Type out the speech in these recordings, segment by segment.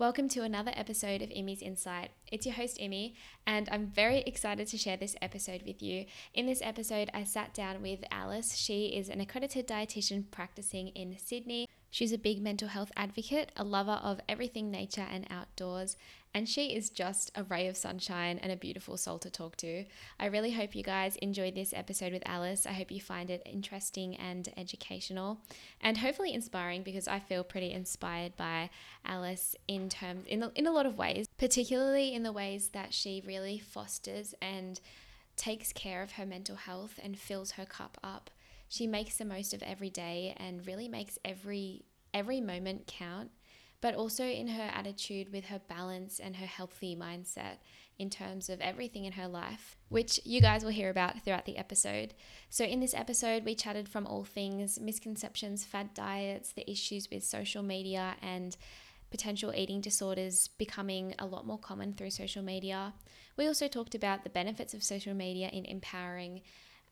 Welcome to another episode of Emmy's Insight. It's your host, Emmy, and I'm very excited to share this episode with you. In this episode, I sat down with Alice. She is an accredited dietitian practicing in Sydney. She's a big mental health advocate, a lover of everything nature and outdoors, and she is just a ray of sunshine and a beautiful soul to talk to. I really hope you guys enjoyed this episode with Alice. I hope you find it interesting and educational and hopefully inspiring because I feel pretty inspired by Alice in terms in, in a lot of ways, particularly in the ways that she really fosters and takes care of her mental health and fills her cup up she makes the most of every day and really makes every every moment count but also in her attitude with her balance and her healthy mindset in terms of everything in her life, which you guys will hear about throughout the episode. So, in this episode, we chatted from all things misconceptions, fad diets, the issues with social media, and potential eating disorders becoming a lot more common through social media. We also talked about the benefits of social media in empowering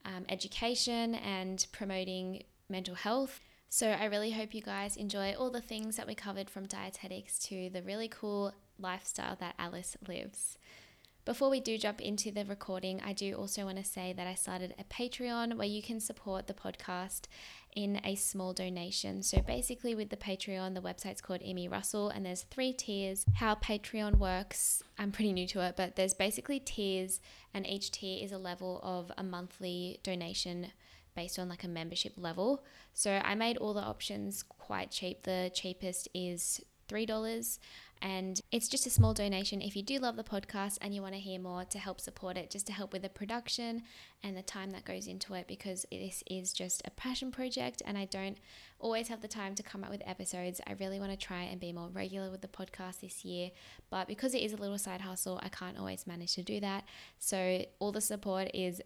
um, education and promoting mental health. So, I really hope you guys enjoy all the things that we covered from dietetics to the really cool lifestyle that Alice lives. Before we do jump into the recording, I do also want to say that I started a Patreon where you can support the podcast in a small donation. So basically, with the Patreon, the website's called Immy Russell, and there's three tiers. How Patreon works, I'm pretty new to it, but there's basically tiers, and each tier is a level of a monthly donation based on like a membership level. So I made all the options quite cheap. The cheapest is $3 and it's just a small donation if you do love the podcast and you want to hear more to help support it, just to help with the production and the time that goes into it, because this is just a passion project and I don't always have the time to come up with episodes. I really want to try and be more regular with the podcast this year, but because it is a little side hustle, I can't always manage to do that. So all the support is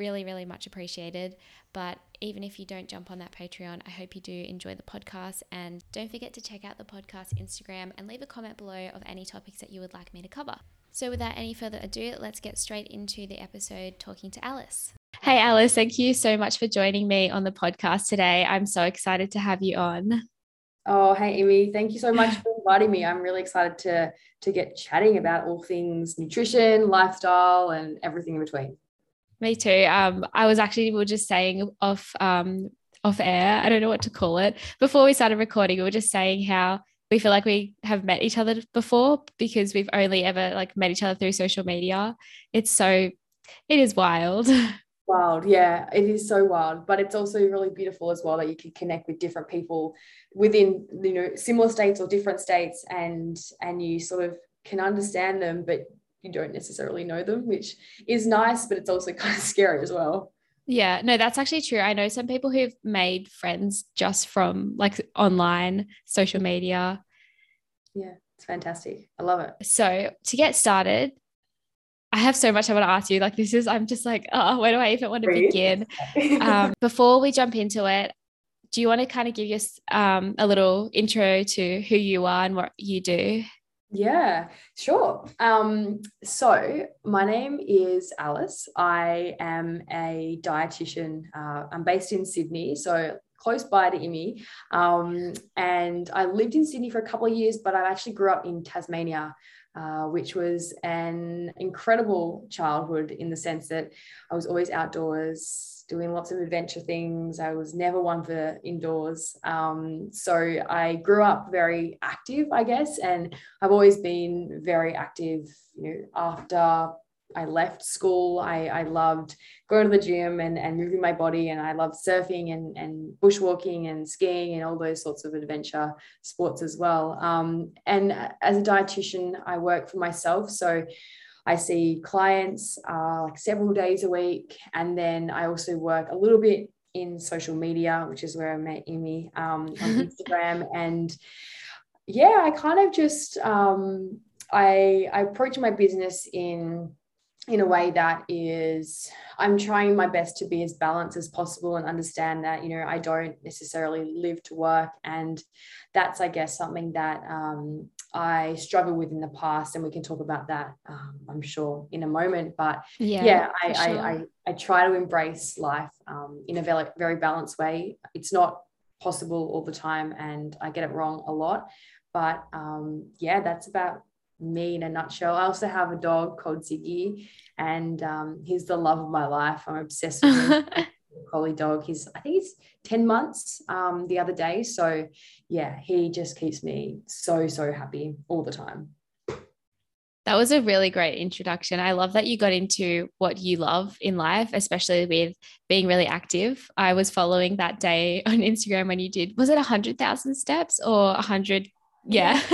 really, really much appreciated. But even if you don't jump on that Patreon, I hope you do enjoy the podcast. And don't forget to check out the podcast Instagram and leave a comment below of any topics that you would like me to cover. So, without any further ado, let's get straight into the episode talking to Alice. Hey, Alice, thank you so much for joining me on the podcast today. I'm so excited to have you on. Oh, hey, Amy. Thank you so much for inviting me. I'm really excited to, to get chatting about all things nutrition, lifestyle, and everything in between. Me too. Um, I was actually we were just saying off um off air. I don't know what to call it. Before we started recording, we were just saying how we feel like we have met each other before because we've only ever like met each other through social media. It's so it is wild. Wild, yeah, it is so wild, but it's also really beautiful as well that you can connect with different people within you know similar states or different states, and and you sort of can understand them, but you don't necessarily know them, which is nice, but it's also kind of scary as well. Yeah, no, that's actually true. I know some people who've made friends just from like online social media. Yeah, it's fantastic. I love it. So, to get started, I have so much I want to ask you. Like, this is, I'm just like, oh, where do I even want to begin? um, before we jump into it, do you want to kind of give us um, a little intro to who you are and what you do? Yeah, sure. Um, so my name is Alice. I am a dietitian. Uh, I'm based in Sydney, so close by to Immy. Um, and I lived in Sydney for a couple of years, but I actually grew up in Tasmania. Uh, which was an incredible childhood in the sense that I was always outdoors, doing lots of adventure things. I was never one for indoors. Um, so I grew up very active, I guess, and I've always been very active. You know, after I left school, I, I loved going to the gym and, and moving my body, and I loved surfing and, and bushwalking and skiing and all those sorts of adventure sports as well. Um, and as a dietitian, I work for myself. So I see clients uh, like several days a week. And then I also work a little bit in social media, which is where I met Immy um, on Instagram. and yeah, I kind of just, um, I, I approach my business in in a way that is i'm trying my best to be as balanced as possible and understand that you know i don't necessarily live to work and that's i guess something that um, i struggled with in the past and we can talk about that um, i'm sure in a moment but yeah, yeah I, sure. I, I, I try to embrace life um, in a very, very balanced way it's not possible all the time and i get it wrong a lot but um, yeah, that's about me in a nutshell. I also have a dog called Ziggy, and um, he's the love of my life. I'm obsessed with him. collie dog. He's I think he's 10 months um, the other day. So yeah, he just keeps me so, so happy all the time. That was a really great introduction. I love that you got into what you love in life, especially with being really active. I was following that day on Instagram when you did, was it 100,000 steps or 100? Yeah.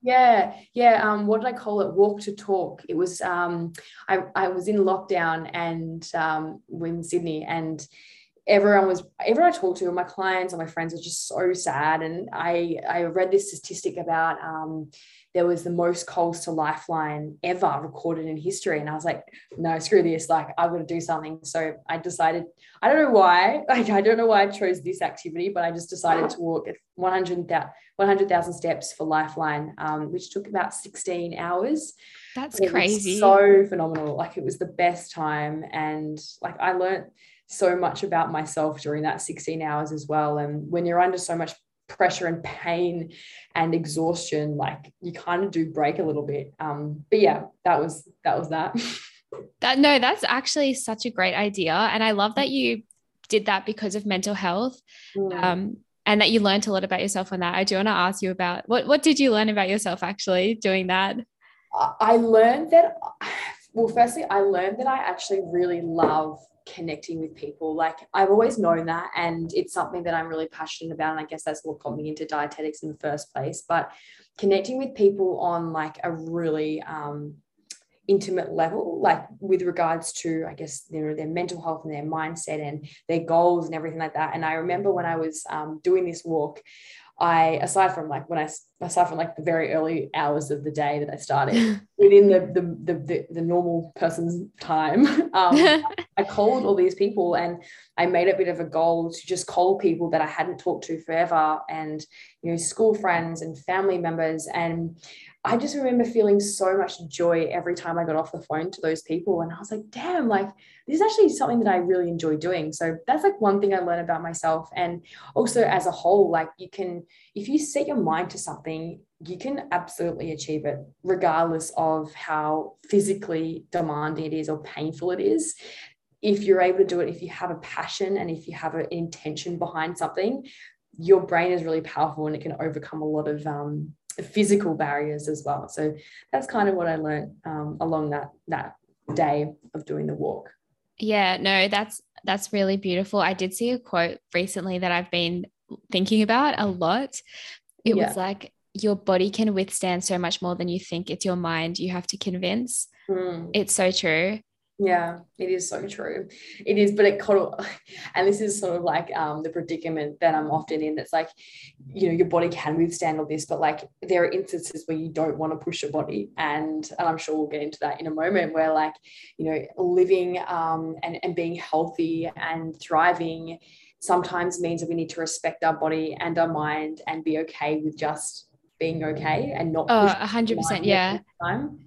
Yeah, yeah. Um, what did I call it? Walk to talk. It was. Um, I I was in lockdown and um, in Sydney, and everyone was everyone I talked to, my clients and my friends were just so sad. And I I read this statistic about um, there was the most calls to Lifeline ever recorded in history. And I was like, no, screw this. Like, I've got to do something. So I decided, I don't know why, like, I don't know why I chose this activity, but I just decided to walk 100,000 100, steps for Lifeline, um, which took about 16 hours. That's crazy. so phenomenal. Like, it was the best time. And like, I learned so much about myself during that 16 hours as well. And when you're under so much pressure and pain and exhaustion like you kind of do break a little bit. Um but yeah that was that was that. That no that's actually such a great idea. And i love that you did that because of mental health mm. um and that you learned a lot about yourself on that. I do want to ask you about what what did you learn about yourself actually doing that? I learned that well firstly i learned that i actually really love connecting with people. Like I've always known that, and it's something that I'm really passionate about. And I guess that's what got me into dietetics in the first place. But connecting with people on like a really um, intimate level, like with regards to, I guess, their, their mental health and their mindset and their goals and everything like that. And I remember when I was um, doing this walk, I, aside from like when I, aside from like the very early hours of the day that I started within the, the, the, the, the normal person's time, um, I called all these people and I made a bit of a goal to just call people that I hadn't talked to forever and, you know, school friends and family members. And I just remember feeling so much joy every time I got off the phone to those people. And I was like, damn, like this is actually something that I really enjoy doing. So that's like one thing I learned about myself. And also as a whole, like you can, if you set your mind to something, you can absolutely achieve it, regardless of how physically demanding it is or painful it is. If you're able to do it, if you have a passion and if you have an intention behind something, your brain is really powerful and it can overcome a lot of um, physical barriers as well. So that's kind of what I learned um, along that that day of doing the walk. Yeah, no, that's that's really beautiful. I did see a quote recently that I've been thinking about a lot. It yeah. was like your body can withstand so much more than you think. It's your mind you have to convince. Mm. It's so true. Yeah, it is so true. It is, but it kind of, and this is sort of like um, the predicament that I'm often in. It's like, you know, your body can withstand all this, but like there are instances where you don't want to push your body, and and I'm sure we'll get into that in a moment. Where like, you know, living um, and and being healthy and thriving sometimes means that we need to respect our body and our mind and be okay with just being okay and not. Oh, hundred percent, yeah. Time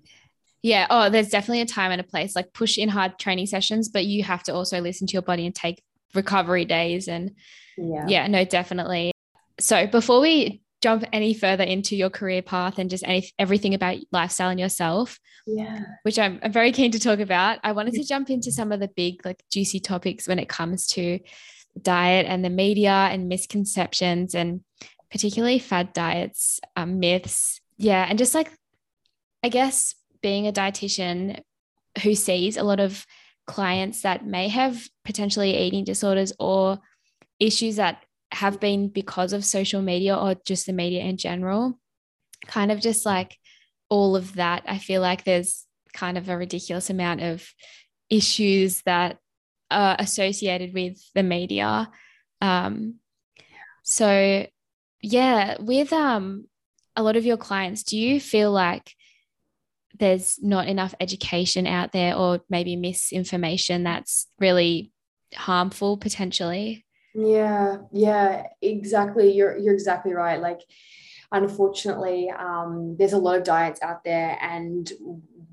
yeah. Oh, there's definitely a time and a place. Like push in hard training sessions, but you have to also listen to your body and take recovery days. And yeah, yeah no, definitely. So before we jump any further into your career path and just any, everything about lifestyle and yourself, yeah, which I'm, I'm very keen to talk about, I wanted to jump into some of the big, like juicy topics when it comes to diet and the media and misconceptions and particularly fad diets, um, myths. Yeah. And just like, I guess being a dietitian who sees a lot of clients that may have potentially eating disorders or issues that have been because of social media or just the media in general, kind of just like all of that. I feel like there's kind of a ridiculous amount of issues that are associated with the media. Um, so yeah, with um a lot of your clients, do you feel like there's not enough education out there or maybe misinformation that's really harmful potentially. Yeah yeah exactly. You're you're exactly right. Like unfortunately um, there's a lot of diets out there and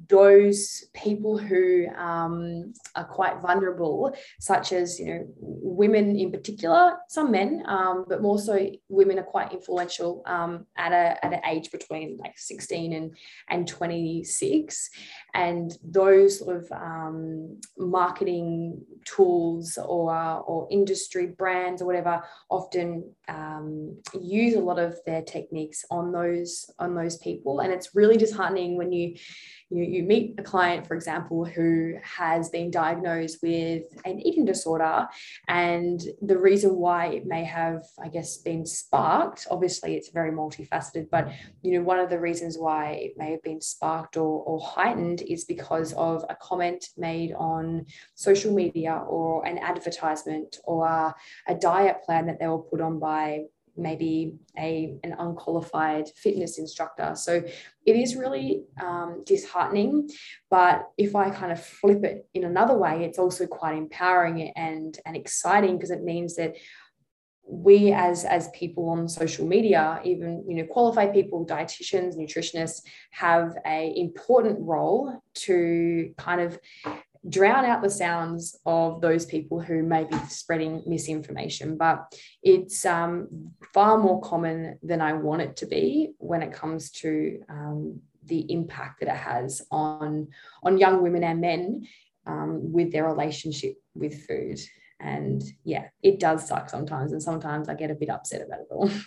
those people who um, are quite vulnerable, such as you know women in particular, some men, um, but more so women are quite influential um, at a at an age between like 16 and and 26, and those sort of um, marketing tools or or industry brands or whatever often um, use a lot of their techniques on those on those people, and it's really disheartening when you you, you meet a client, for example, who has been diagnosed with an eating disorder, and the reason why it may have, I guess, been sparked, obviously it's very multifaceted, but you know, one of the reasons why it may have been sparked or, or heightened is because of a comment made on social media or an advertisement or a diet plan that they were put on by maybe a an unqualified fitness instructor. So it is really um, disheartening but if i kind of flip it in another way it's also quite empowering and and exciting because it means that we as as people on social media even you know qualified people dietitians nutritionists have a important role to kind of drown out the sounds of those people who may be spreading misinformation. But it's um, far more common than I want it to be when it comes to um, the impact that it has on, on young women and men um, with their relationship with food. And yeah, it does suck sometimes. And sometimes I get a bit upset about it all.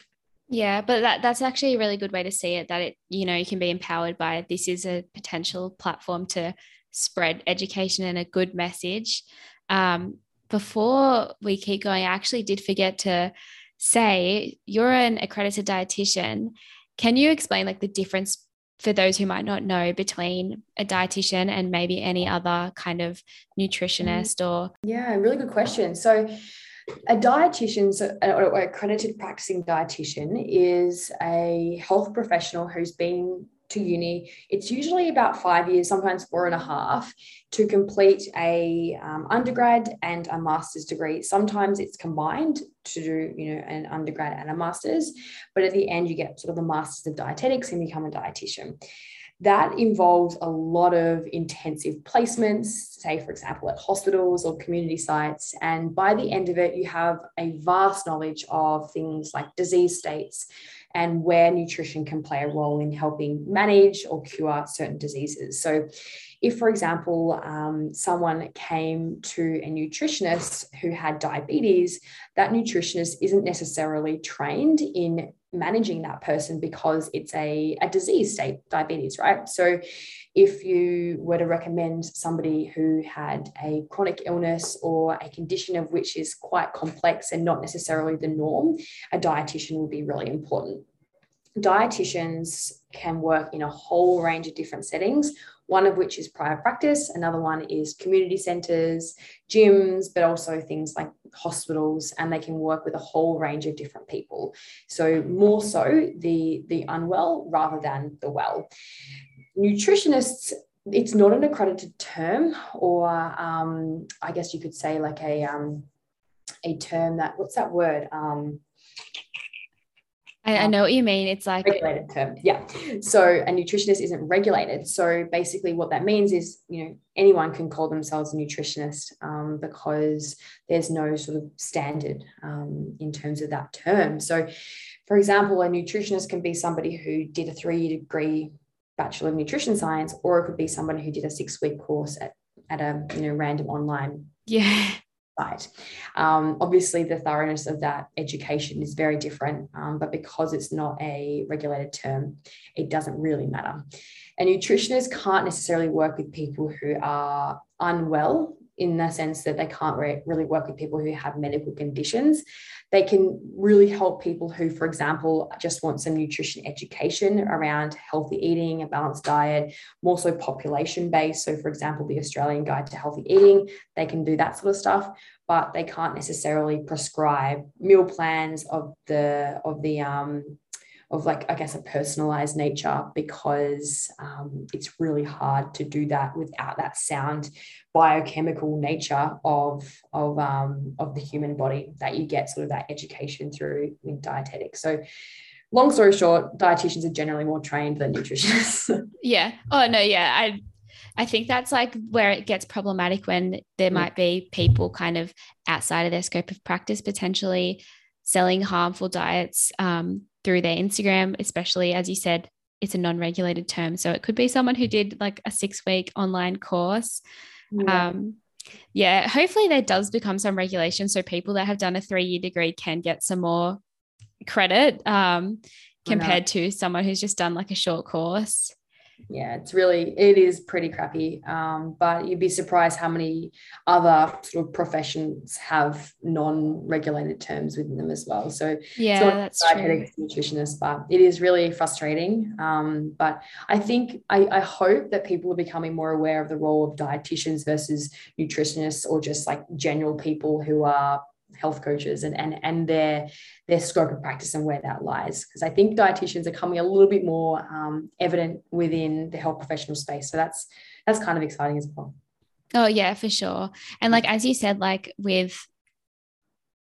Yeah, but that that's actually a really good way to see it that it you know you can be empowered by it. this is a potential platform to spread education and a good message. Um, before we keep going, I actually did forget to say you're an accredited dietitian. Can you explain like the difference for those who might not know between a dietitian and maybe any other kind of nutritionist or yeah really good question so a dietitian or accredited practicing dietitian is a health professional who's been to uni, it's usually about five years, sometimes four and a half, to complete a um, undergrad and a master's degree. Sometimes it's combined to do, you know, an undergrad and a master's, but at the end you get sort of the masters of dietetics and become a dietitian. That involves a lot of intensive placements, say, for example, at hospitals or community sites. And by the end of it, you have a vast knowledge of things like disease states, and where nutrition can play a role in helping manage or cure certain diseases. So, if, for example, um, someone came to a nutritionist who had diabetes, that nutritionist isn't necessarily trained in managing that person because it's a, a disease state, diabetes, right? So, if you were to recommend somebody who had a chronic illness or a condition of which is quite complex and not necessarily the norm, a dietitian would be really important. Dietitians can work in a whole range of different settings, one of which is private practice, another one is community centers, gyms, but also things like hospitals, and they can work with a whole range of different people. So, more so the, the unwell rather than the well nutritionists it's not an accredited term or um, i guess you could say like a um, a term that what's that word um, I, I, know what you mean. It's like regulated term. Yeah. So a nutritionist isn't regulated. So basically, what that means is, you know, anyone can call themselves a nutritionist um, because there's no sort of standard um, in terms of that term. So, for example, a nutritionist can be somebody who did a three-year degree Bachelor of Nutrition Science, or it could be someone who did a six week course at, at a you know random online yeah site. Um, obviously, the thoroughness of that education is very different, um, but because it's not a regulated term, it doesn't really matter. A nutritionist can't necessarily work with people who are unwell in the sense that they can't re- really work with people who have medical conditions. They can really help people who, for example, just want some nutrition education around healthy eating, a balanced diet, more so population based. So, for example, the Australian Guide to Healthy Eating, they can do that sort of stuff, but they can't necessarily prescribe meal plans of the of the um, of like i guess a personalized nature because um, it's really hard to do that without that sound biochemical nature of of um, of the human body that you get sort of that education through with dietetics. So long story short dietitians are generally more trained than nutritionists. Yeah. Oh no yeah. I I think that's like where it gets problematic when there Mm. might be people kind of outside of their scope of practice potentially selling harmful diets um, through their Instagram, especially as you said, it's a non regulated term. So it could be someone who did like a six week online course. Yeah. Um, yeah, hopefully there does become some regulation so people that have done a three year degree can get some more credit um, compared to someone who's just done like a short course. Yeah it's really it is pretty crappy um, but you'd be surprised how many other sort of professions have non-regulated terms within them as well so Yeah, it's not that's true. dietetics nutritionist but it is really frustrating um, but i think I, I hope that people are becoming more aware of the role of dietitians versus nutritionists or just like general people who are health coaches and and and their their scope of practice and where that lies. Because i think dietitians are coming a little bit more um, evident within the health professional space. So that's that's kind of exciting as well. Oh yeah, for sure. And like as you said, like with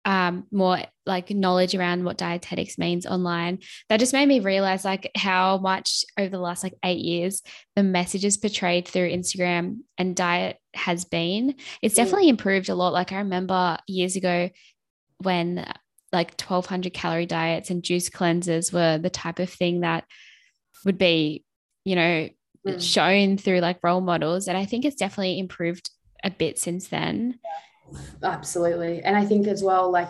um more like knowledge around what dietetics means online, that just made me realize like how much over the last like eight years the messages portrayed through Instagram and diet has been. It's Mm. definitely improved a lot. Like I remember years ago when like 1200 calorie diets and juice cleanses were the type of thing that would be, you know, Mm. shown through like role models. And I think it's definitely improved a bit since then. Absolutely. And i think as well like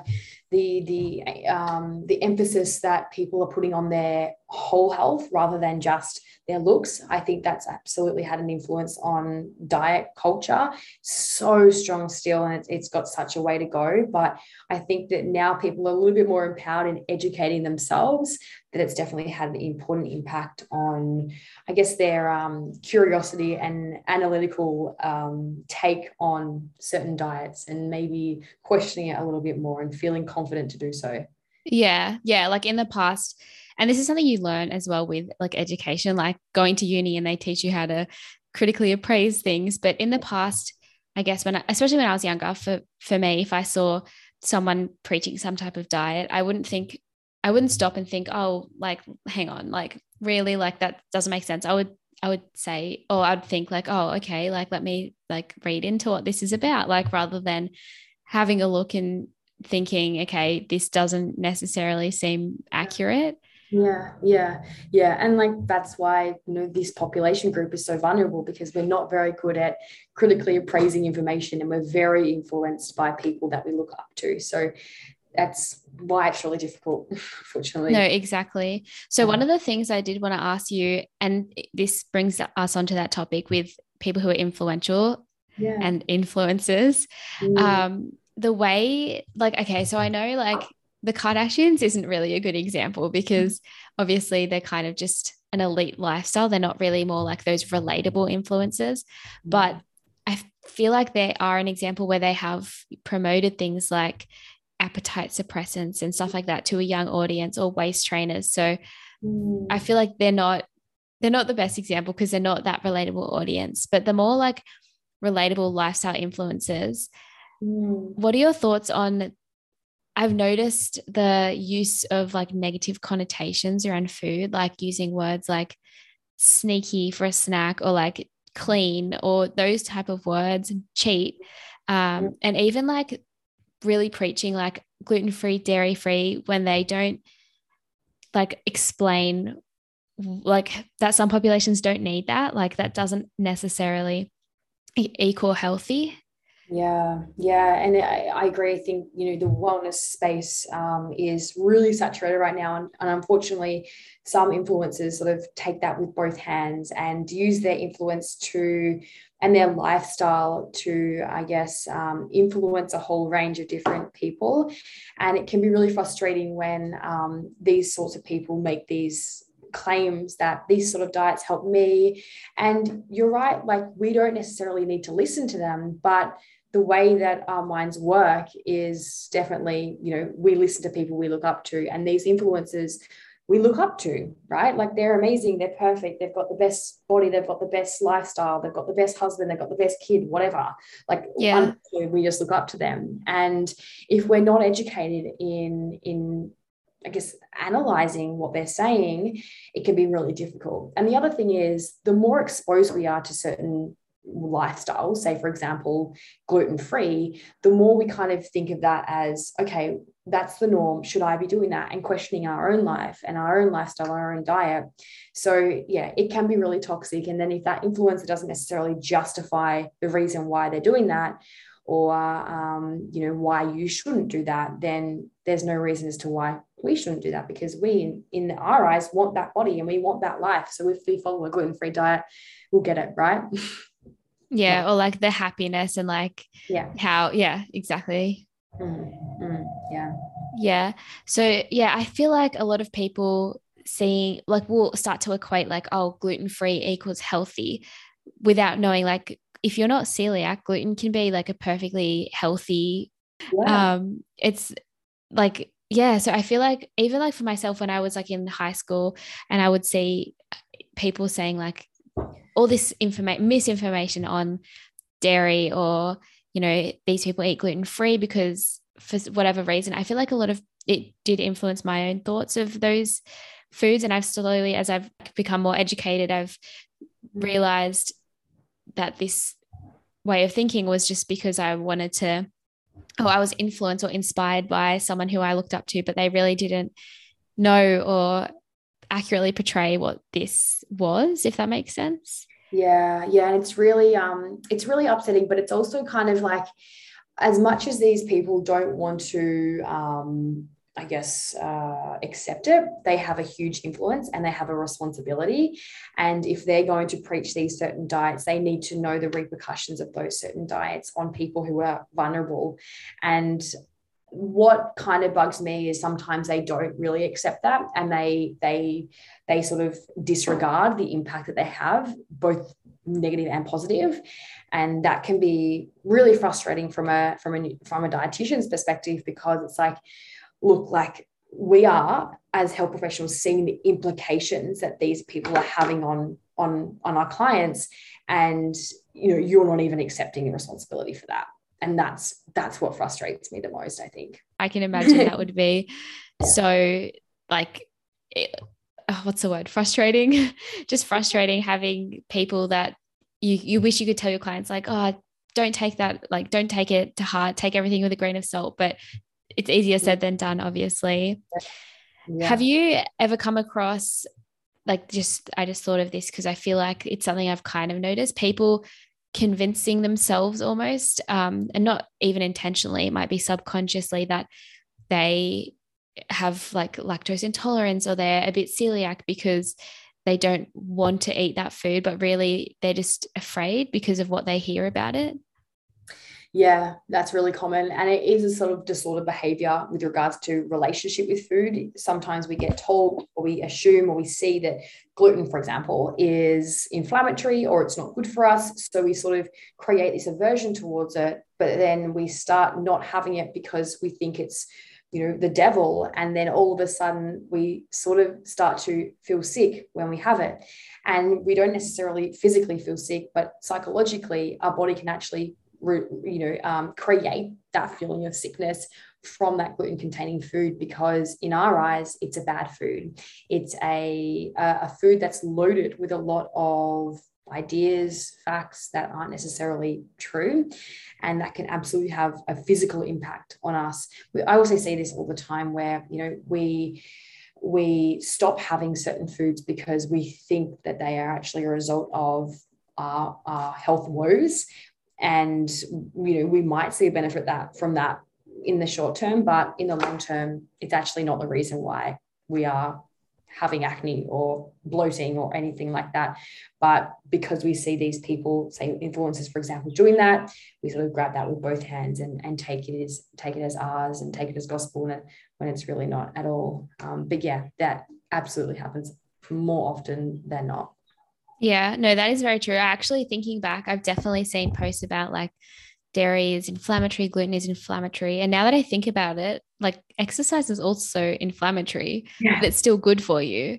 the the um the emphasis that people are putting on their whole health rather than just their looks i think that's absolutely had an influence on diet culture. So strong still and it's, it's got such a way to go. But i think that now people are a little bit more empowered in educating themselves that it's definitely had an important impact on i guess their um, curiosity and analytical um, take on certain diets and maybe questioning it a little bit more and feeling confident to do so Yeah. Yeah. Like in the past, and this is something you learn as well with like education, like going to uni and they teach you how to critically appraise things. But in the past, I guess when I, especially when I was younger, for for me, if I saw someone preaching some type of diet, I wouldn't think I wouldn't stop and think, oh, like, hang on, like really like that doesn't make sense. I would I would say, or I'd think like, oh, okay, like let me like read into what this is about, like rather than having a look and thinking, okay, this doesn't necessarily seem accurate. Yeah, yeah, yeah. And like that's why, you know, this population group is so vulnerable because we're not very good at critically appraising information and we're very influenced by people that we look up to. So that's why it's really difficult, unfortunately. No, exactly. So, one of the things I did want to ask you, and this brings us onto that topic with people who are influential yeah. and influencers. Mm. Um, the way, like, okay, so I know like the Kardashians isn't really a good example because obviously they're kind of just an elite lifestyle. They're not really more like those relatable influencers. But I feel like they are an example where they have promoted things like appetite suppressants and stuff like that to a young audience or waist trainers. So Mm. I feel like they're not they're not the best example because they're not that relatable audience, but the more like relatable lifestyle influencers. Mm. What are your thoughts on I've noticed the use of like negative connotations around food, like using words like sneaky for a snack or like clean or those type of words, cheat, um, and even like really preaching like gluten free, dairy free when they don't like explain like that some populations don't need that like that doesn't necessarily equal healthy Yeah, yeah, and I, I agree. I think you know the wellness space um, is really saturated right now, and, and unfortunately, some influencers sort of take that with both hands and use their influence to and their lifestyle to, I guess, um, influence a whole range of different people, and it can be really frustrating when um, these sorts of people make these claims that these sort of diets help me. And you're right like we don't necessarily need to listen to them but the way that our minds work is definitely, you know, we listen to people we look up to, and these influencers we look up to, right? Like they're amazing, they're perfect, they've got the best body, they've got the best lifestyle, they've got the best husband, they've got the best kid, whatever. Like Yeah. we just look up to them. And if we're not educated in in I guess analyzing what they're saying, it can be really difficult. And the other thing is the more exposed we are to certain lifestyle, say for example, gluten free, the more we kind of think of that as, okay, that's the norm. Should I be doing that? And questioning our own life and our own lifestyle, our own diet. So, yeah, it can be really toxic. And then if that influencer doesn't necessarily justify the reason why they're doing that, or um, you know why you shouldn't do that then there's no reason as to why we shouldn't do that because we in, our eyes want that body and we want that life so if we follow a gluten-free diet we'll get it right yeah, or like the happiness and like yeah. how yeah exactly. Mm, mm, yeah. Yeah. So yeah i feel like a lot of people seeing like will start to equate like oh gluten-free equals healthy without knowing like if you're not celiac gluten can be like a perfectly healthy yeah. um it's like yeah so i feel like even like for myself when i was like in high school and i would see people saying like all this information misinformation on dairy or you know these people eat gluten free because for whatever reason. I feel like a lot of it did influence my own thoughts of those foods. And i've slowly as i've become more educated i've realized that this way of thinking was just because i wanted to or i was influenced or inspired by someone who i looked up to but they really didn't know or accurately portray what this was if that makes sense yeah yeah and it's really um it's really upsetting but it's also kind of like as much as these people don't want to um I guess, uh, accept it, they have a huge influence and they have a responsibility. And if they're going to preach these certain diets, they need to know the repercussions of those certain diets on people who are vulnerable. And what kind of bugs me is sometimes they don't really accept that and they they they sort of disregard the impact that they have both negative and positive. And that can be really frustrating from a from a from a dietitian's perspective because it's like look like we are as health professionals seeing the implications that these people are having on on on our clients and you know you're not even accepting the responsibility for that and that's that's what frustrates me the most i think. I can imagine that would be so like it, oh, what's the word? Frustrating. Just frustrating having people that you you wish you could tell your clients like oh don't take that like don't take it to heart. Take everything with a grain of salt. But it's easier said than done obviously. Yeah. have you ever come across like just i just thought of this because i feel like it's something i've kind of noticed. People convincing themselves almost um, and not even intentionally it might be subconsciously that they have like lactose intolerance or they're a bit celiac because they don't want to eat that food but really they're just afraid because of what they hear about it yeah, that's really common. And it is a sort of disordered behavior with regards to relationship with food. Sometimes we get told or we assume or we see that gluten, for example, is inflammatory or it's not good for us. So we sort of create this aversion towards it, but then we start not having it because we think it's you know the devil and then all of a sudden we sort of start to feel sick when we have it and we don't necessarily physically feel sick but psychologically our body can actually you know um, create that feeling of sickness from that gluten containing food because in our eyes it's a bad food. It's a a food that's loaded with a lot of ideas facts that aren't necessarily true and that can absolutely have a physical impact on us. I also see this all the time where you know we we stop having certain foods because we think that they are actually a result of our, our health woes and you know we might see a benefit that from that in the short term but in the long term it's actually not the reason why we are having acne or bloating or anything like that. But because we see these people say influencers for example doing that we sort of grab that with both hands and, and take it as take it as ours and take it as gospel when, it, when it's really not at all. Um, but yeah that absolutely happens more often than not yeah, no, that is very true. Actually, thinking back, I've definitely seen posts about like dairy is inflammatory, gluten is inflammatory. And now that I think about it, like exercise is also inflammatory, yeah. but it's still good for you.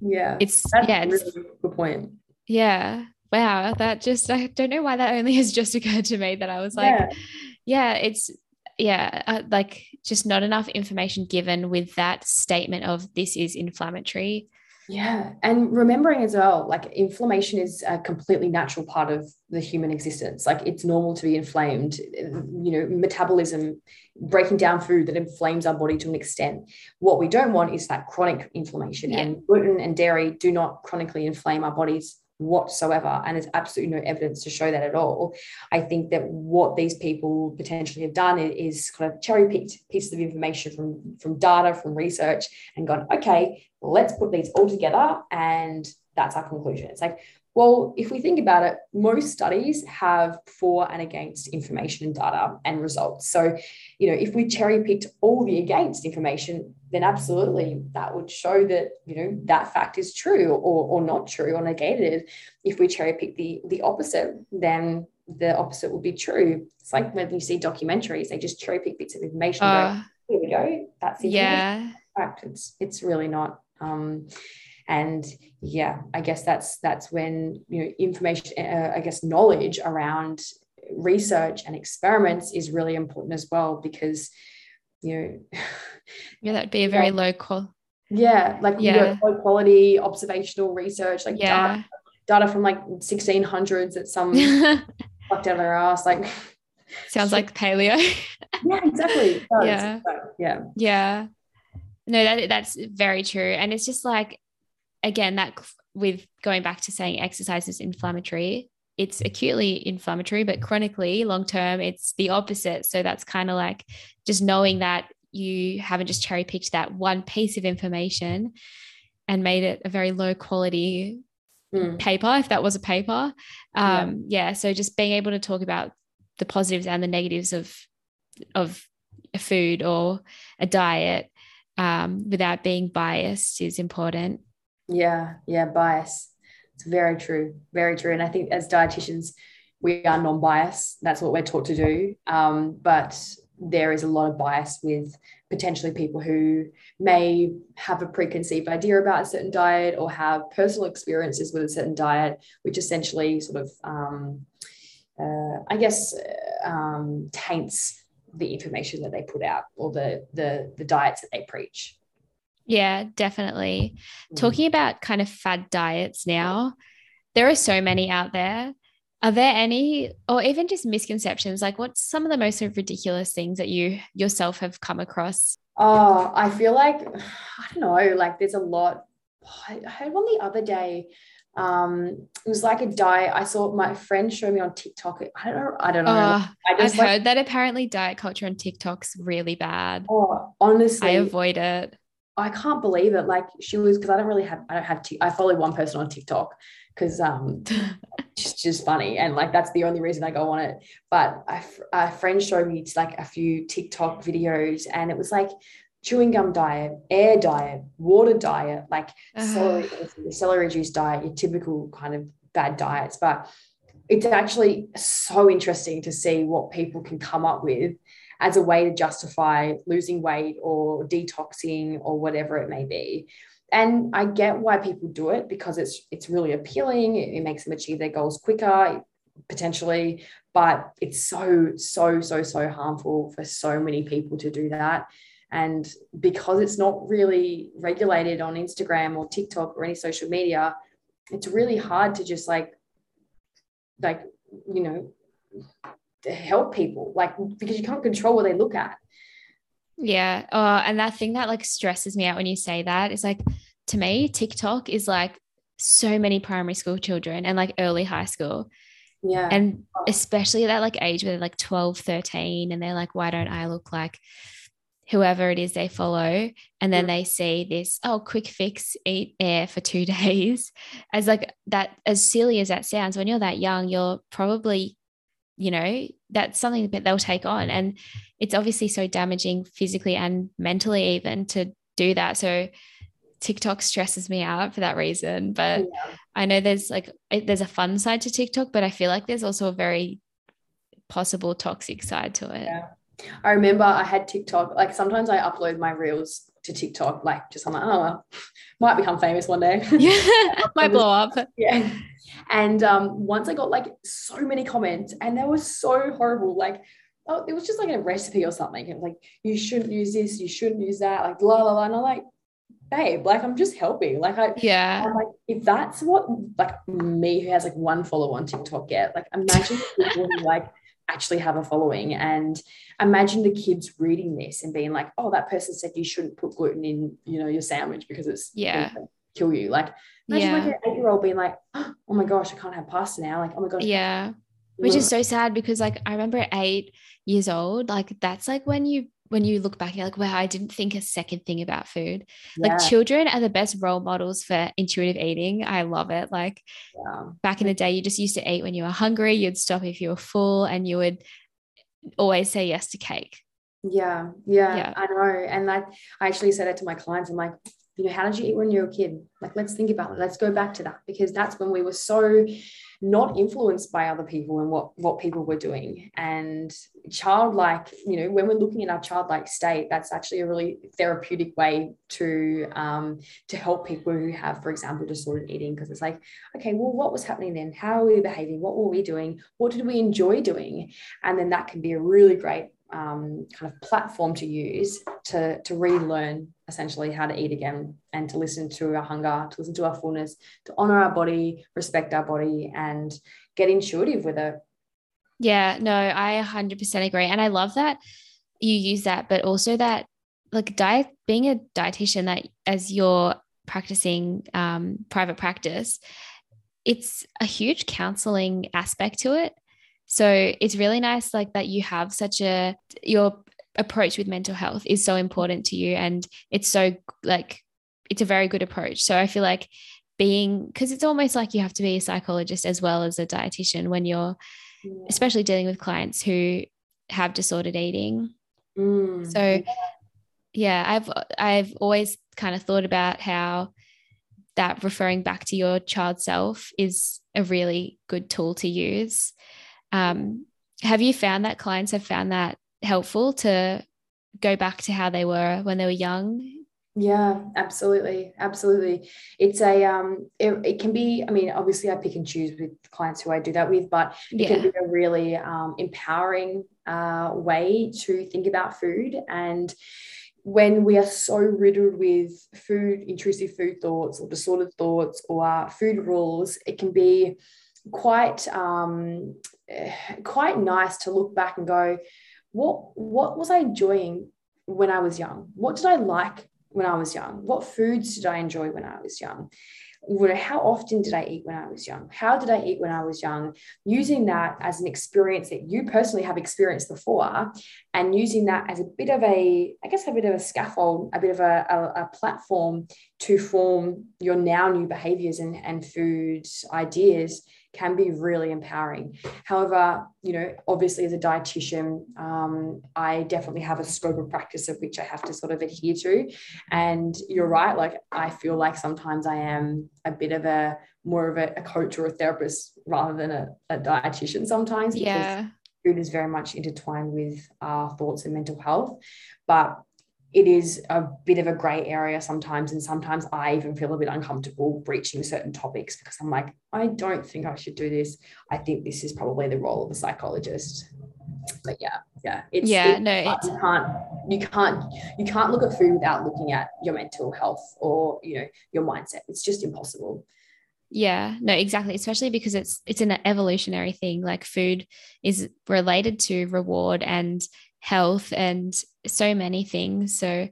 Yeah. It's That's yeah, it's really good point. Yeah. Wow. That just I don't know why that only has just occurred to me that I was like, yeah, yeah it's yeah, uh, like just not enough information given with that statement of this is inflammatory. Yeah. And remembering as well, like inflammation is a completely natural part of the human existence. Like it's normal to be inflamed, you know, metabolism, breaking down food that inflames our body to an extent. What we don't want is that chronic inflammation. Yeah. And gluten and dairy do not chronically inflame our bodies whatsoever. And there's absolutely no evidence to show that at all. I think that what these people potentially have done is kind of cherry picked pieces of information from, from data, from research, and gone, okay, let's put these all together. And that's our conclusion. It's like, well, if we think about it, most studies have for and against information and data and results. So, you know, if we cherry picked all the against information, then absolutely that would show that, you know, that fact is true or, or not true or negated. If we cherry pick the, the opposite, then the opposite would be true. It's like when you see documentaries, they just cherry pick bits of information. Uh, go, Here we go. That's the yeah. fact. It's it's really not. Um, and yeah i guess that's that's when you know information uh, i guess knowledge around research and experiments is really important as well because you know yeah that'd be a very low qual yeah like yeah. low quality observational research like yeah. data, data from like 1600s at some fucked out of their ass like sounds like paleo. Yeah exactly. Yeah so, yeah. Yeah. No that that's very true. And it's just like again, that with going back to saying exercise is inflammatory, it's acutely inflammatory, but chronically, long term, it's the opposite. So that's kind of like just knowing that you haven't just cherry picked that one piece of information and made it a very low quality mm. paper, if that was a paper. Um, yeah. yeah. So just being able to talk about the positives and the negatives of of a food or a diet um, without being biased is important. Yeah, yeah, bias. It's very true, very true. And I think as dietitians, we are non-biased. That's what we're taught to do. Um, but there is a lot of bias with potentially people who may have a preconceived idea about a certain diet or have personal experiences with a certain diet, which essentially sort of, um, uh, I guess, uh, um, taints the information that they put out or the the the diets that they preach. Yeah, definitely. Mm. Talking about kind of fad diets now, there are so many out there. Are there any, or even just misconceptions? Like, what's some of the most ridiculous things that you yourself have come across? Oh, I feel like, I don't know, like there's a lot. I heard one the other day. Um, it was like a diet. I saw my friend show me on TikTok. I don't know. I don't know. Oh, I have like, heard that apparently diet culture on TikTok's really bad. Oh, honestly, I avoid it. I can't believe it. Like she was, because I don't really have, I don't have, t- I follow one person on TikTok because um, it's just funny. And like, that's the only reason I go on it. But a, a friend showed me like a few TikTok videos and it was like chewing gum diet, air diet, water diet, like uh-huh. celery, celery juice diet, your typical kind of bad diets. But it's actually so interesting to see what people can come up with as a way to justify losing weight or detoxing or whatever it may be. And i get why people do it because it's it's really appealing. It, it makes them achieve their goals quicker potentially. But it's so so so so harmful for so many people to do that. And because it's not really regulated on instagram or tiktok or any social media it's really hard to just like like you know help people like because you can't control what they look at. Yeah. Uh, and that thing that like stresses me out when you say that is like to me tiktok is like so many primary school children and like early high school. Yeah. And especially at that like age where they're like 12 13 and they're like why don't i look like whoever it is they follow? And then they see this oh quick fix eat air for two days. As like that as silly as that sounds when you're that young you're probably you know that's something that they'll take on and it's obviously so damaging physically and mentally even to do that so TikTok stresses me out for that reason but yeah. I know there's like there's a fun side to TikTok but I feel like there's also a very possible toxic side to it yeah. I remember I had TikTok like sometimes I upload my reels to TikTok like just I'm like oh well, might become famous one day yeah might blow up yeah and um, once I got like so many comments, and they were so horrible. Like, oh, it was just like a recipe or something. It was like, you shouldn't use this, you shouldn't use that, like, la la la. And I'm like, babe, like I'm just helping. Like I yeah, I'm like if that's what like me who has like one follower on TikTok get, like imagine people who like actually have a following and imagine the kids reading this and being like, oh, that person said you shouldn't put gluten in, you know, your sandwich because it's yeah kill you. Like imagine yeah. like an eight-year-old being like, oh my gosh, I can't have pasta now. Like, oh my god. Yeah. Which is so sad because like I remember at eight years old, like that's like when you when you look back, you're like, wow, I didn't think a second thing about food. Yeah. Like children are the best role models for intuitive eating. I love it. Like yeah. back in the day, you just used to eat when you were hungry. You'd stop if you were full and you would always say yes to cake. Yeah, yeah, yeah. I know. And like I actually said that to my clients. I'm like, you know, how did you eat when you were a kid? Like, let's think about it. Let's go back to that because that's when we were so not influenced by other people and what what people were doing. And childlike you know when we're looking at our childlike state that's actually a really therapeutic way to um, to help people who have for example disordered eating because it's like okay well what was happening then? How are we behaving? What were we doing? What did we enjoy doing? And then that can be a really great um, kind of platform to use to, to relearn essentially how to eat again and to listen to our hunger, to listen to our fullness, to honor our body, respect our body, and get intuitive with it. Yeah, no, I 100% agree. And I love that you use that, but also that like diet, being a dietitian, that as you're practicing um, private practice, it's a huge counseling aspect to it so it's really nice like that you have such a your approach with mental health is so important to you and it's so like it's a very good approach. So I feel like being because it's almost like you have to be a psychologist as well as a dietitian when you're yeah. especially dealing with clients who have disordered eating. Mm. So yeah, I've I've always kind of thought about how that referring back to your child self is a really good tool to use. Um, have you found that clients have found that helpful to go back to how they were when they were young? Yeah, absolutely. Absolutely. It's a, um, it, it can be, I mean, obviously I pick and choose with clients who I do that with, but it yeah. can be a really um, empowering uh, way to think about food. And when we are so riddled with food, intrusive food thoughts or disordered thoughts or food rules, it can be quite um, quite nice to look back and go, what what was I enjoying when I was young? What did I like when I was young? What foods did I enjoy when I was young? How often did I eat when I was young? How did I eat when I was young? Using that as an experience that you personally have experienced before, and using that as a bit of a, I guess, a bit of a scaffold, a bit of a, a, a platform to form your now new behaviors and, and food ideas can be really empowering. However, you know, obviously as a dietitian, um, I definitely have a scope of practice of which I have to sort of adhere to. And you're right, like I feel like sometimes I am a bit of a more of a, a coach or a therapist rather than a, a dietitian sometimes. Yeah. Food is very much intertwined with our thoughts and mental health. But it is a bit of a gray area sometimes. And sometimes I even feel a bit uncomfortable breaching certain topics because I'm like, I don't think I should do this. I think this is probably the role of a psychologist. But yeah, yeah. It's, yeah, it's, no, it's, you can't, you can't, you can't look at food without looking at your mental health or, you know, your mindset. It's just impossible. Yeah, no, exactly. Especially because it's it's an evolutionary thing. Like food is related to reward and health and so many things. So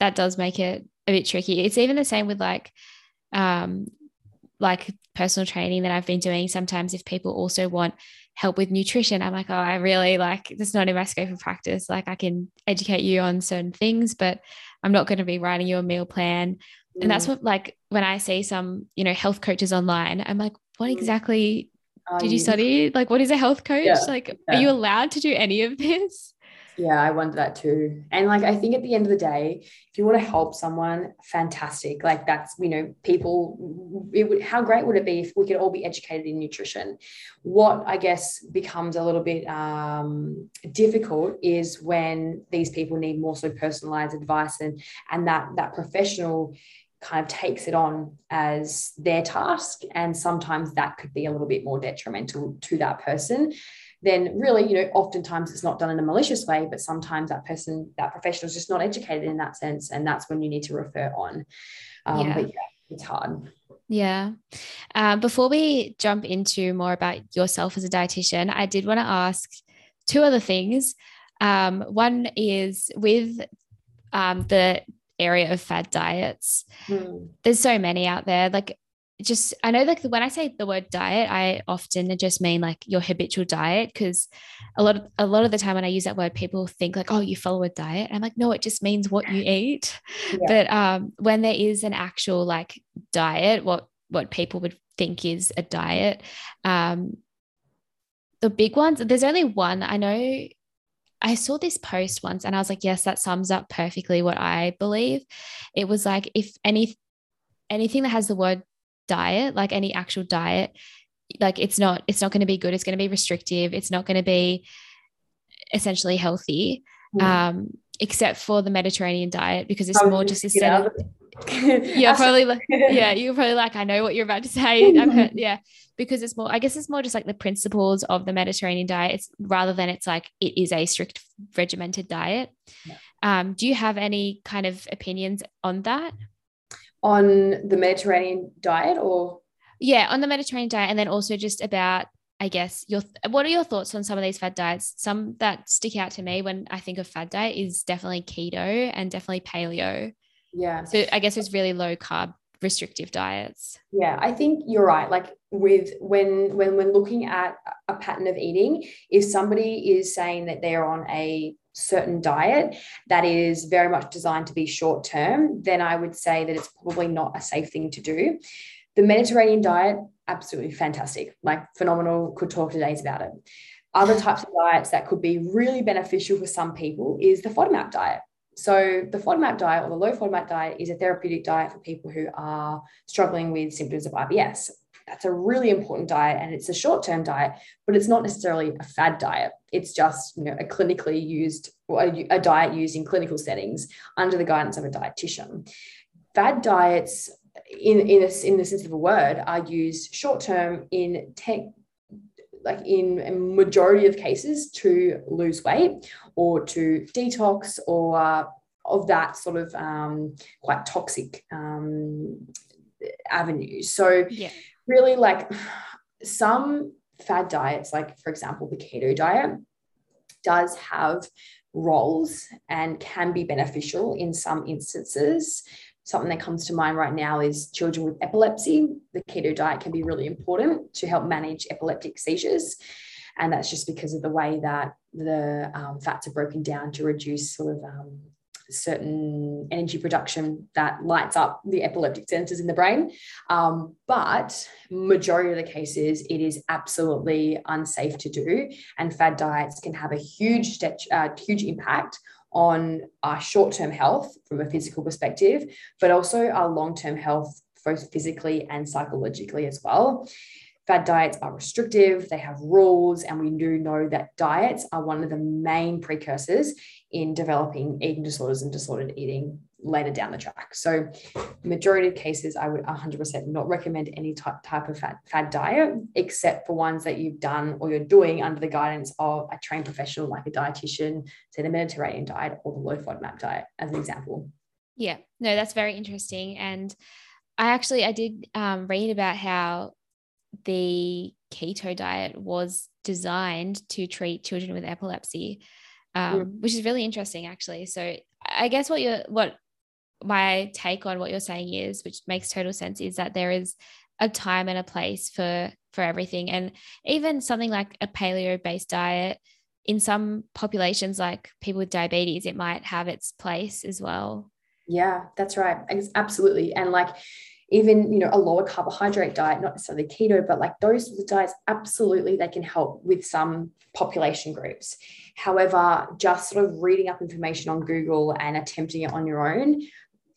that does make it a bit tricky. It's even the same with like um like personal training that I've been doing. Sometimes if people also want help with nutrition, I'm like, oh, I really like it's not in my scope of practice. Like I can educate you on certain things, but I'm not going to be writing you a meal plan. Mm. And that's mm. what like when I see some, you know, health coaches online, I'm like, what mm. exactly did you study? Like, what is a health coach? Yeah, like, yeah. are you allowed to do any of this? Yeah, I wonder that too. And like, I think at the end of the day, if you want to help someone, fantastic. Like, that's, you know, people, it would, how great would it be if we could all be educated in nutrition? What I guess becomes a little bit um, difficult is when these people need more so personalized advice and, and that, that professional kind of takes it on as their task. And sometimes that could be a little bit more detrimental to that person then really, you know, oftentimes it's not done in a malicious way, but sometimes that person, that professional is just not educated in that sense. And that's when you need to refer on. Um, yeah. But yeah, it's hard. Yeah. Uh, before we jump into more about yourself as a dietitian, I did want to ask two other things. Um, one is with um, the area of fad diets. Mm. There's so many out there. Like just I know like when I say the word diet, I often just mean like your habitual diet because a lot of a lot of the time when I use that word, people think like, oh, you follow a diet. I'm like, no, it just means what you eat. Yeah. But um, when there is an actual like diet, what what people would think is a diet, um, the big ones, there's only one. I know I saw this post once and I was like, yes, that sums up perfectly what I believe. It was like if any anything that has the word diet, like any actual diet, like it's not it's not going to be good. It's going to be restrictive. It's not going to be essentially healthy. Mm. Um, except for the Mediterranean diet because it's more just a set of, yeah, probably like, yeah, you're probably like, I know what you're about to say. Heard, yeah, because it's more, I guess it's more just like the principles of the Mediterranean diet. It's rather than it's like it is a strict regimented diet. Yeah. Um, do you have any kind of opinions on that? On the Mediterranean diet or? Yeah, on the Mediterranean diet, and then also just about I guess your what are your thoughts on some of these fad diets? Some that stick out to me when I think of fad diet is definitely keto and definitely paleo. Yeah. So I guess it's really low carb restrictive diets. Yeah, I think you're right. Like with when when when looking at a pattern of eating, if somebody is saying that they're on a certain diet that is very much designed to be short term, then I would say that it's probably not a safe thing to do. The Mediterranean diet, absolutely fantastic, like phenomenal. Could talk to days about it. Other types of diets that could be really beneficial for some people is the FODMAP diet. So the FODMAP diet or the low FODMAP diet is a therapeutic diet for people who are struggling with symptoms of IBS. That's a really important diet and it's a short-term diet, but it's not necessarily a fad diet. It's just you know a clinically used a, a diet used in clinical settings under the guidance of a dietitian. Fad diets in in, a, in the sense of a word are used short term in tech like in a majority of cases to lose weight or to detox or uh, of that sort of um, quite toxic um, avenue. So yeah. really like some fad diets, like for example, the keto diet does have roles and can be beneficial in some instances something that comes to mind right now is children with epilepsy. The keto diet can be really important to help manage epileptic seizures. And that's just because of the way that the um, fats are broken down to reduce sort of um, certain energy production that lights up the epileptic centers in the brain. Um, but majority of the cases, it is absolutely unsafe to do. And fad diets can have a huge, uh, huge impact on our short term health from a physical perspective, but also our long term health, both physically and psychologically as well. Fad diets are restrictive, they have rules, and we do know that diets are one of the main precursors in developing eating disorders and disordered eating later down the track. So, majority of cases, I would 100% not recommend any type, type of fad, fad diet, except for ones that you've done or you're doing under the guidance of a trained professional like a dietitian, say the Mediterranean diet or the low FODMAP diet, as an example. Yeah, no, that's very interesting. And I actually I did um, read about how the keto diet was designed to treat children with epilepsy, um, mm. which is really interesting, actually. So I guess what you're what my take on what you're saying is, which makes total sense, is that there is a time and a place for for everything, and even something like a paleo based diet. In some populations, like people with diabetes, it might have its place as well. Yeah, that's right. Absolutely. And like even you know a lower carbohydrate diet not necessarily keto but like those diets absolutely they can help with some population groups however just sort of reading up information on google and attempting it on your own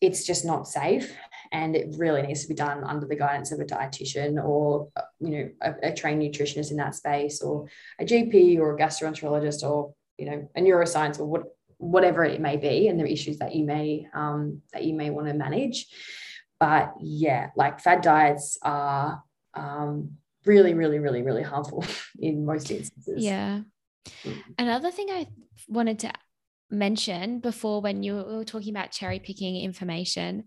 it's just not safe and it really needs to be done under the guidance of a dietitian or you know a, a trained nutritionist in that space or a gp or a gastroenterologist or you know a neuroscience or what, whatever it may be and the issues that you may um, that you may want to manage but yeah like fad diets are um, really, really, really, really harmful in most instances. Yeah. Mm. Another thing I wanted to mention before when you were talking about cherry picking information,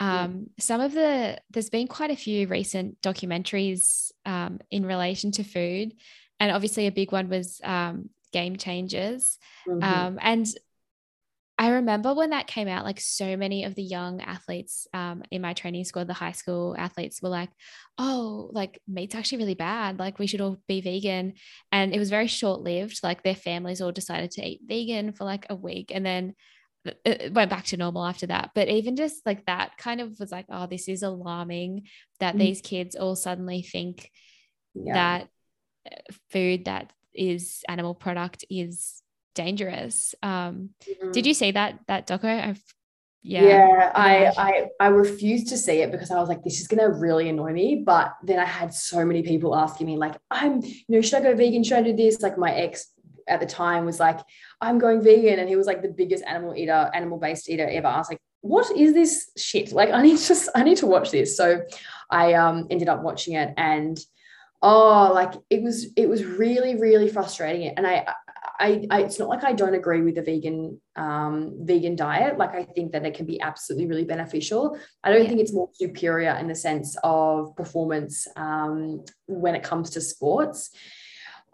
um, yeah. some of the there's been quite a few recent documentaries um, in relation to food, and obviously a big one was um, Game Changers, mm-hmm. Um, and I remember when that came out, like so many of the young athletes um, in my training school, the high school athletes were like, oh, like meat's actually really bad. Like we should all be vegan. And it was very short lived. Like their families all decided to eat vegan for like a week and then it went back to normal after that. But even just like that kind of was like, oh, this is alarming that mm-hmm. these kids all suddenly think yeah. that uh, food that is animal product is dangerous. Um, mm-hmm. Did you see that that doco? I've, yeah, yeah. I I I refused to see it because I was like, this is gonna really annoy me. But then I had so many people asking me like, I'm, you know, should I go vegan? Should I do this? Like my ex at the time was like, I'm going vegan, and he was like the biggest animal eater, animal based eater ever. I was like, what is this shit? Like, I need to just I need to watch this. So I um ended up watching it and oh like it was it was really really frustrating and i I, I, it's not like I don't agree with the vegan um, vegan diet. Like I think that it can be absolutely really beneficial. I don't yeah. think it's more superior in the sense of performance um, when it comes to sports.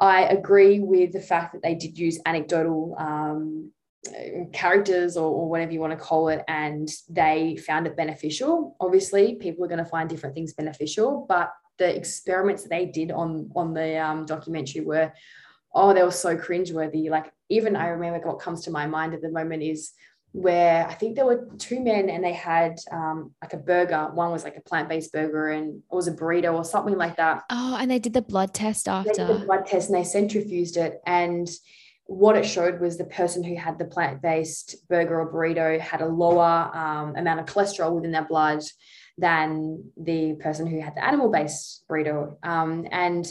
I agree with the fact that they did use anecdotal um, characters or, or, whatever you want to call it, and they found it beneficial. Obviously, people are going to find different things beneficial, but the experiments that they did on on the um, documentary were oh, they were so cringeworthy. Like even I remember what comes to my mind at the moment is where I think there were two men and they had um, like a burger. One was like a plant based burger and it was a burrito or something like that. Oh, and they did the blood test after. the blood test and they centrifuged it. And what it showed was the person who had the plant based burger or burrito had a lower um, amount of cholesterol within their blood than the person who had the animal based burrito. Um, and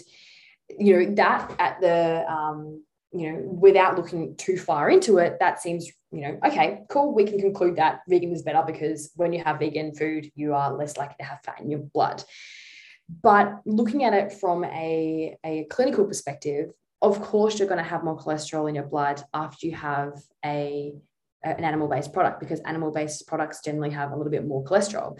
you know that at the um, you know without looking too far into it that seems you know okay cool we can conclude that vegan is better because when you have vegan food you are less likely to have fat in your blood. But looking at it from a, a clinical perspective of course you're going to have more cholesterol in your blood after you have a an animal based product because animal based products generally have a little bit more cholesterol.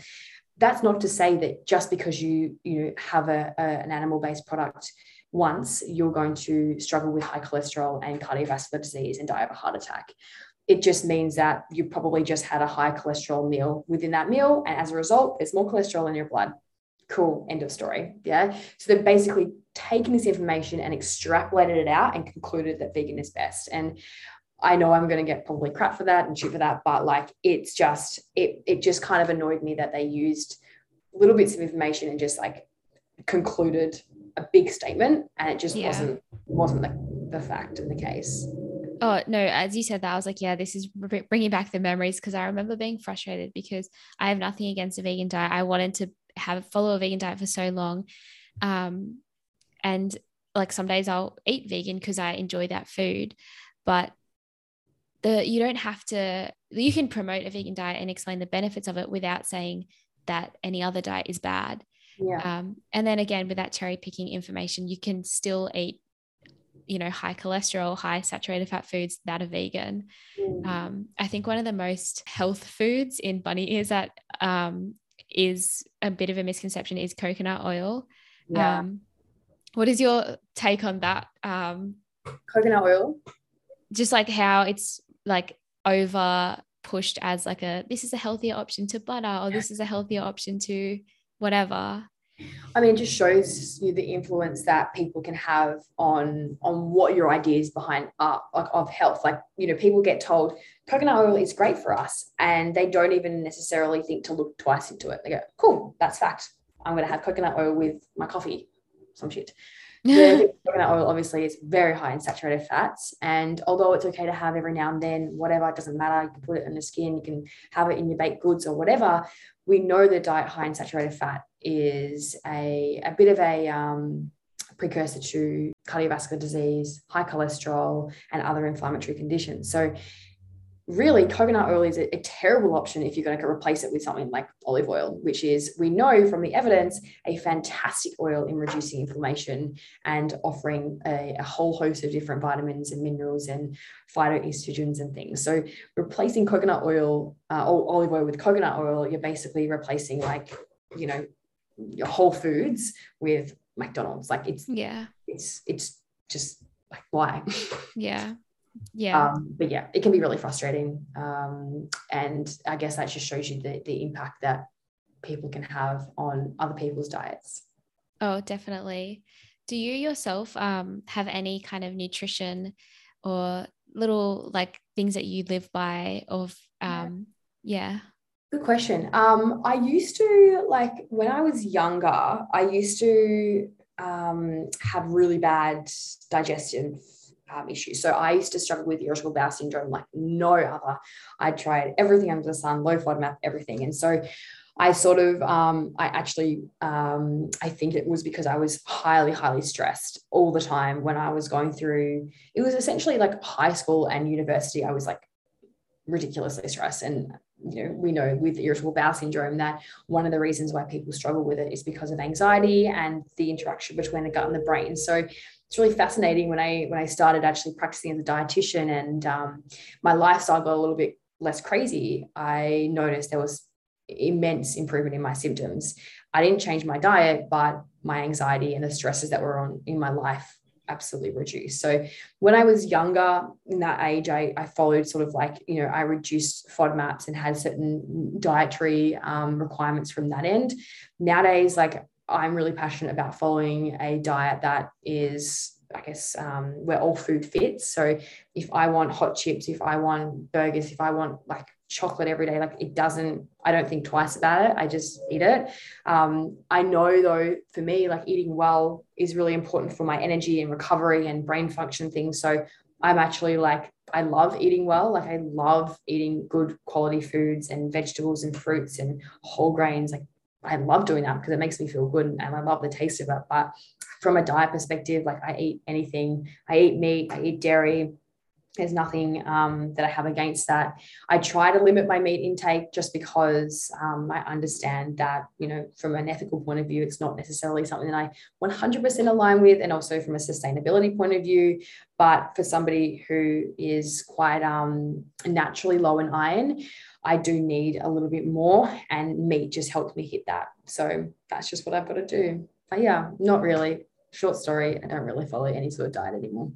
That's not to say that just because you you have a, a an animal based product once, you're going to struggle with high cholesterol and cardiovascular disease and die of a heart attack. It just means that you probably just had a high cholesterol meal within that meal. And as a result, there's more cholesterol in your blood. Cool. End of story. Yeah. So they've basically taken this information and extrapolated it out and concluded that vegan is best. And I know I'm going to get probably crap for that and shit for that, but like it's just it it just kind of annoyed me that they used little bits of information and just like concluded a big statement and it just yeah. wasn't wasn't the, the fact in the case. Oh no as you said that i was like yeah this is bringing back the memories because i remember being frustrated because i have nothing against a vegan diet. I wanted to have follow a vegan diet for so long. Um and like some days i'll eat vegan because i enjoy that food but the you don't have to you can promote a vegan diet and explain the benefits of it without saying that any other diet is bad yeah. Um, and then again, with that cherry picking information, you can still eat, you know, high cholesterol, high saturated fat foods that are vegan. Mm. Um, I think one of the most health foods in bunny ears that um, is a bit of a misconception is coconut oil. Yeah. Um, what is your take on that? Um, coconut oil? Just like how it's like over pushed as like a this is a healthier option to butter or this is a healthier option to whatever I mean, it just shows you the influence that people can have on on what your ideas behind are like of health. Like, you know, people get told coconut oil is great for us, and they don't even necessarily think to look twice into it. They go, "Cool, that's fact. I'm going to have coconut oil with my coffee." Some shit. coconut oil obviously is very high in saturated fats, and although it's okay to have every now and then, whatever, it doesn't matter. You can put it in the skin, you can have it in your baked goods or whatever. We know that diet high in saturated fat is a, a bit of a um, precursor to cardiovascular disease, high cholesterol, and other inflammatory conditions. So really coconut oil is a, a, terrible option if you're going to replace it with something like olive oil which is we know from the evidence a fantastic oil in reducing inflammation and offering a, a whole host of different vitamins and minerals and phytoestrogens and things. So replacing coconut oil uh, or olive oil with coconut oil you're basically replacing like you know your whole foods with mcdonald's. Like it's yeah. it's it's just like why? Yeah yeah. Um, but yeah it can be really frustrating. Um, and i guess that just shows you the, the impact that people can have on other people's diets. Oh definitely. Do you yourself um, have any kind of nutrition or little like things that you live by of um, yeah? Good question. Um, I used to like when I was younger, I used to um, have really bad digestive um, issues. So I used to struggle with irritable bowel syndrome like no other. I tried everything under the sun, low FODMAP, everything. And so I sort of, um, I actually, um, I think it was because I was highly, highly stressed all the time when I was going through, it was essentially like high school and university. I was like ridiculously stressed. And, you know, we know with irritable bowel syndrome that one of the reasons why people struggle with it is because of anxiety and the interaction between the gut and the brain. So it's really fascinating when I when I started actually practicing as a dietitian and um, my lifestyle got a little bit less crazy. I noticed there was immense improvement in my symptoms. I didn't change my diet, but my anxiety and the stresses that were on in my life absolutely reduced. So when I was younger in that age, I, I followed sort of like, you know, I reduced FODMAPs and had certain dietary um, requirements from that end. Nowadays, like I'm really passionate about following a diet that is I guess um, where all food fits. So if I want hot chips, if I want burgers, if I want like chocolate every day, like it doesn't, I don't think twice about it. I just eat it. Um, I know though, for me, like eating well is really important for my energy and recovery and brain function things. So I'm actually like, I love eating well. Like I love eating good quality foods and vegetables and fruits and whole grains. Like I love doing that because it makes me feel good and I love the taste of it. But from a diet perspective, like I eat anything, I eat meat, I eat dairy. There's nothing um, that I have against that. I try to limit my meat intake just because um, I understand that, you know, from an ethical point of view, it's not necessarily something that I 100% align with, and also from a sustainability point of view. But for somebody who is quite um, naturally low in iron, I do need a little bit more, and meat just helps me hit that. So that's just what I've got to do. But yeah, not really. Short story. I don't really follow any sort of diet anymore.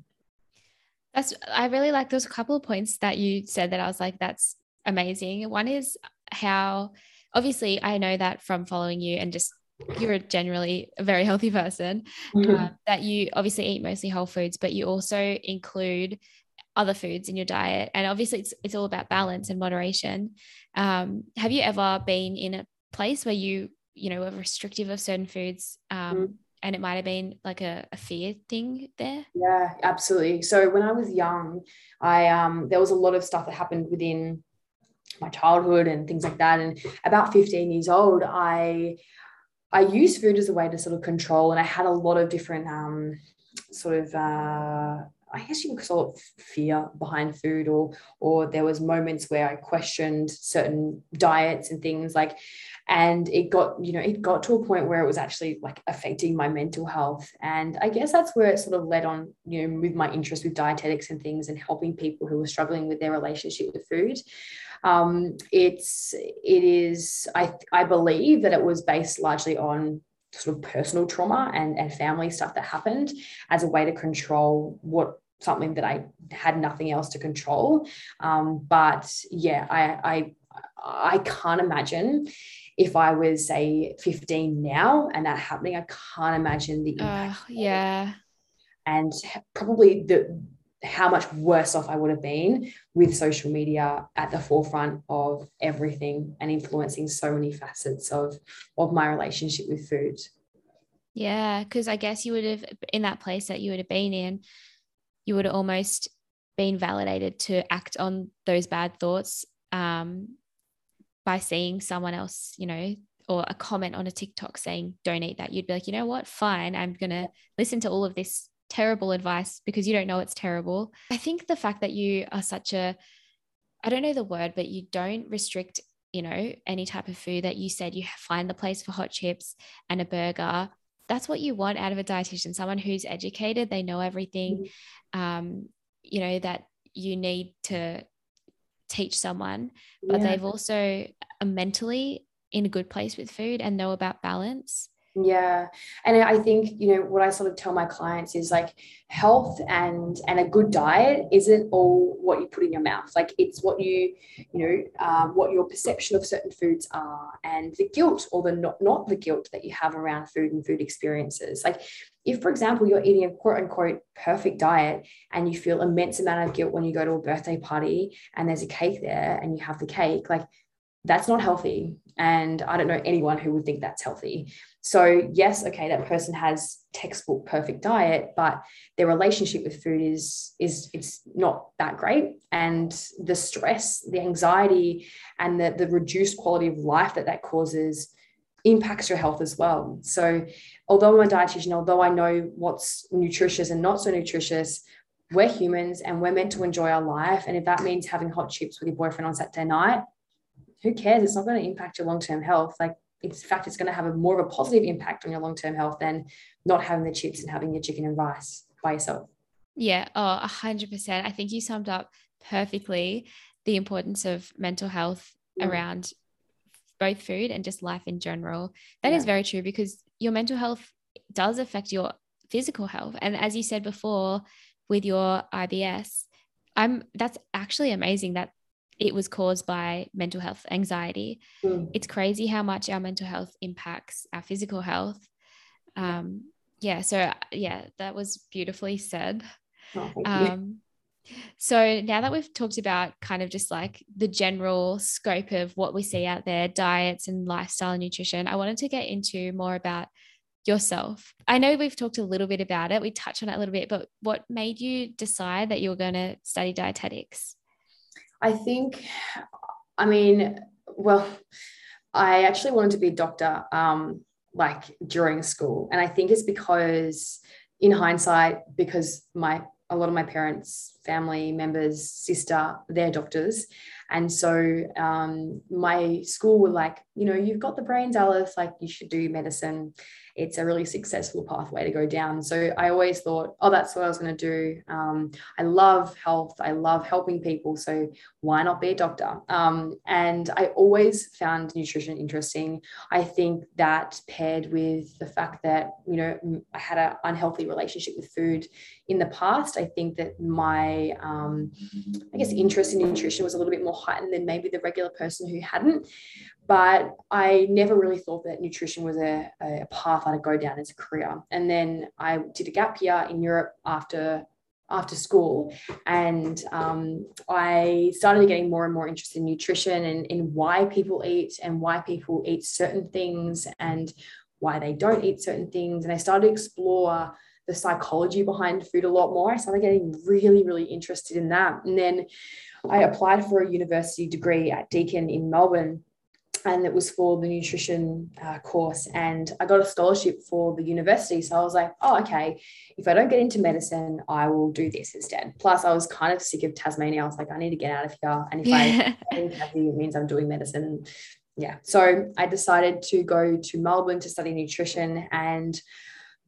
That's I really like those couple of points that you said that I was like, that's amazing. One is how obviously I know that from following you and just you're generally a very healthy person mm-hmm. uh, that you obviously eat mostly whole foods but you also include other foods in your diet. And obviously it's, it's all about balance and moderation. Um, have you ever been in a place where you you know were restrictive of certain foods um, mm. and it might have been like a, a, fear thing there? Yeah absolutely. So when i was young i um, there was a lot of stuff that happened within my childhood and things like that. And about 15 years old i i used food as a way to sort of control and i had a lot of different um, sort of uh, I guess you could call it fear behind food, or or there was moments where I questioned certain diets and things like, and it got you know it got to a point where it was actually like affecting my mental health, and I guess that's where it sort of led on you know with my interest with dietetics and things and helping people who were struggling with their relationship with food. Um, it's it is I I believe that it was based largely on sort of personal trauma and, and family stuff that happened as a way to control what something that I had nothing else to control. Um, but yeah, I, I I can't imagine if I was say 15 now and that happening, I can't imagine the impact. Uh, yeah. And probably the how much worse off I would have been with social media at the forefront of everything and influencing so many facets of of my relationship with food. Yeah, because I guess you would have in that place that you would have been in, you would almost been validated to act on those bad thoughts um, by seeing someone else, you know, or a comment on a TikTok saying don't eat that. You'd be like, you know what, fine, I'm gonna listen to all of this terrible advice because you don't know it's terrible. I think the fact that you are such a I don't know the word, but you don't restrict, you know, any type of food that you said you find the place for hot chips and a burger. That's what you want out of a dietitian, someone who's educated, they know everything. Mm-hmm. Um, you know, that you need to teach someone, but yeah. they've also mentally in a good place with food and know about balance. Yeah. And I think, you know, what I sort of tell my clients is like health and and a good diet isn't all what you put in your mouth. Like it's what you, you know, um, what your perception of certain foods are and the guilt or the not, not the guilt that you have around food and food experiences. Like if, for example, you're eating a quote unquote perfect diet and you feel immense amount of guilt when you go to a birthday party and there's a cake there and you have the cake, like that's not healthy. And I don't know anyone who would think that's healthy. So, yes, okay, that person has textbook perfect diet, but their relationship with food is is it's not that great. And the stress, the anxiety, and the, the reduced quality of life that that causes impacts your health as well. So, although I'm a dietitian, although I know what's nutritious and not so nutritious, we're humans and we're meant to enjoy our life. And if that means having hot chips with your boyfriend on Saturday night, who cares? It's not going to impact your long term health. Like, in fact, it's going to have a more of a positive impact on your long term health than not having the chips and having your chicken and rice by yourself. Yeah, oh, 100%. I think you summed up perfectly the importance of mental health mm. around both food and just life in general. That yeah. is very true because your mental health does affect your physical health. And as you said before with your IBS, I'm that's actually amazing that it was caused by mental health anxiety. Mm. It's crazy how much our mental health impacts our physical health. Um, yeah, so yeah, that was beautifully said. Oh, um, so now that we've talked about kind of just like the general scope of what we see out there, diets and lifestyle and nutrition, I wanted to get into more about yourself. I know we've talked a little bit about it. We touched on it a little bit, but what made you decide that you were going to study dietetics? I think, I mean, well, I actually wanted to be a doctor um, like during school. And I think it's because, in hindsight, because my a lot of my parents, family members, sister, they're doctors. And so um, my school were like, you know, you've got the brains, Alice, like you should do medicine it's a really successful pathway to go down. So I always thought, oh, that's what I was going to do. Um, I love health. I love helping people. So why not be a doctor? Um, and I always found nutrition interesting. I think that paired with the fact that, you know, I had an unhealthy relationship with food in the past, I think that my, um, I guess, interest in nutrition was a little bit more heightened than maybe the regular person who hadn't but I never really thought that nutrition was a, a path I'd go down as a career. And then I did a gap year in Europe after after school. And um, i started getting more and more interested in nutrition and in why people eat and why people eat certain things and why they don't eat certain things. And i started to explore the psychology behind food a lot more. I started getting really really interested in that. And then i applied for a university degree at deakin in melbourne and it was for the nutrition uh, course and i got a scholarship for the university. So i was like oh okay if i don't get into medicine i will do this instead. Plus i was kind of sick of tasmania. I was like i need to get out of here. And if yeah. i it means i'm doing medicine. Yeah. So i decided to go to melbourne to study nutrition. And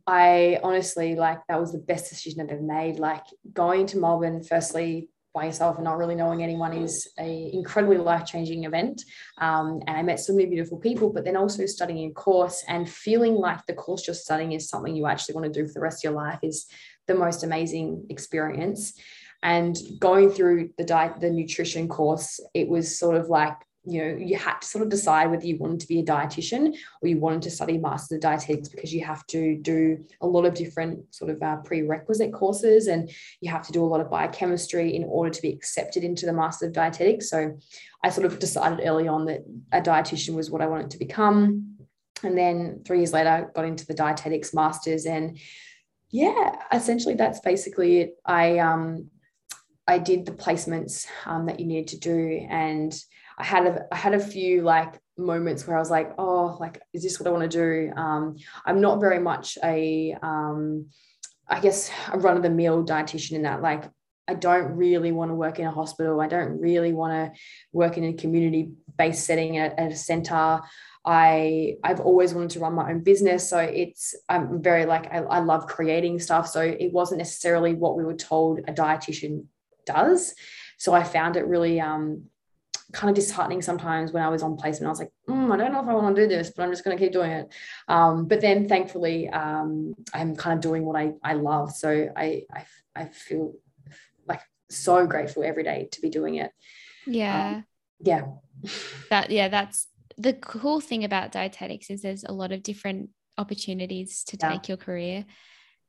I honestly like that was the best decision I've ever made. Like going to Melbourne, firstly, by yourself and not really knowing anyone is a incredibly life-changing event. Um, and i met so many beautiful people but then also studying a course and feeling like the course you're studying is something you actually want to do for the rest of your life is the most amazing experience. And going through the diet the nutrition course it was sort of like you know you had to sort of decide whether you wanted to be a dietitian or you wanted to study master of dietetics because you have to do a lot of different sort of uh, prerequisite courses and you have to do a lot of biochemistry in order to be accepted into the master of dietetics. So i sort of decided early on that a dietitian was what i wanted to become. And then three years later got into the dietetics masters and yeah essentially that's basically it. I um I did the placements um, that you needed to do and I had a, I had a few like moments where I was like, oh, like, is this what I want to do? Um, I'm not very much a, um, I guess, a run of the mill dietitian in that. Like, I don't really want to work in a hospital. I don't really want to work in a community based setting at, at a center. I I've always wanted to run my own business. So it's I'm very like I, I love creating stuff. So it wasn't necessarily what we were told a dietitian does. So I found it really um kind of disheartening sometimes when I was on placement. I was like, mm, I don't know if I want to do this, but I'm just going to keep doing it. Um, but then thankfully, um, I'm kind of doing what I, I love. So I, I, I feel like so grateful every day to be doing it. Yeah. Um, yeah. That, yeah, that's the cool thing about dietetics is there's a lot of different opportunities to take your career.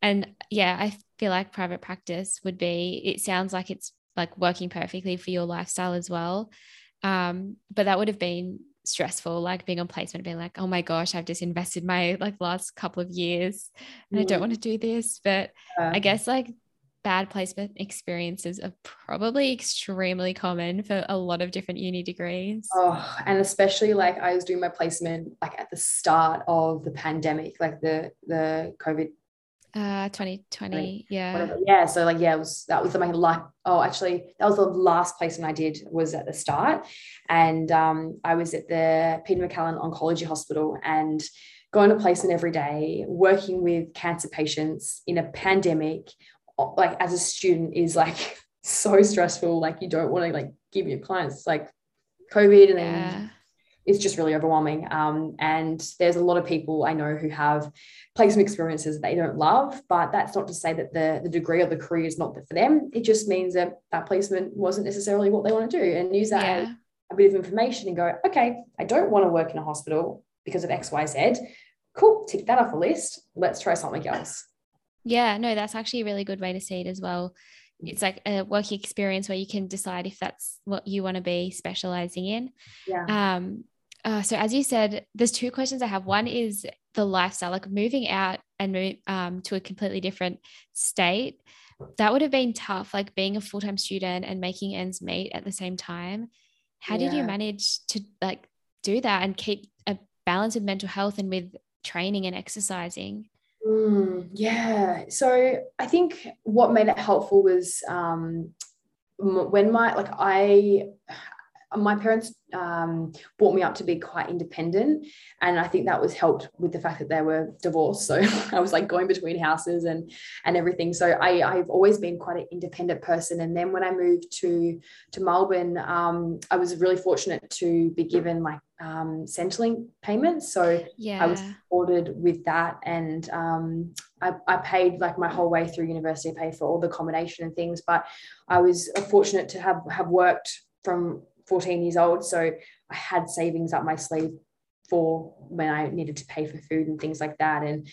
And yeah, I feel like private practice would be, it sounds like it's like working perfectly for your lifestyle as well. Um, but that would have been stressful, like being on placement, being like, oh my gosh, I've just invested my like last couple of years and mm. I don't mm. want to do this. But I guess like bad placement experiences are probably extremely common for a lot of different uni degrees. Oh, and especially like I was doing my placement like at the start of the pandemic, like the the COVID uh 2020 yeah whatever. yeah so like yeah it was that was my like oh actually that was the last placement i did was at the start and um i was at the peter maccallum oncology hospital and going to placement every day working with cancer patients in a pandemic like as a student is like so stressful like you don't want to like give your clients like covid and yeah. then it's just really overwhelming. Um, and there's a lot of people I know who have placement experiences they don't love, but that's not to say that the, the degree or the career is not for them. It just means that that placement wasn't necessarily what they want to do and use that yeah. as a bit of information and go, okay, I don't want to work in a hospital because of X, Y, Z. Cool, tick that off the list. Let's try something else. Yeah, no, that's actually a really good way to see it as well. It's like a working experience where you can decide if that's what you want to be specializing in. Yeah. Um, uh, so as you said, there's two questions I have. One is the lifestyle, like moving out and move um, to a completely different state. That would have been tough, like being a full time student and making ends meet at the same time. How yeah. did you manage to like do that and keep a balance with mental health and with training and exercising? Mm, yeah. So I think what made it helpful was um, when my like I my parents um, brought me up to be quite independent and i think that was helped with the fact that they were divorced so i was like going between houses and and everything so i i've always been quite an independent person and then when i moved to to melbourne um, i was really fortunate to be given like um, Centrelink payments. So yeah. I was supported with that. And um, I, I, paid like my whole way through university, I paid for all the accommodation and things. But I was fortunate to have have worked from 14 years old. So I had savings up my sleeve for when I needed to pay for food and things like that. And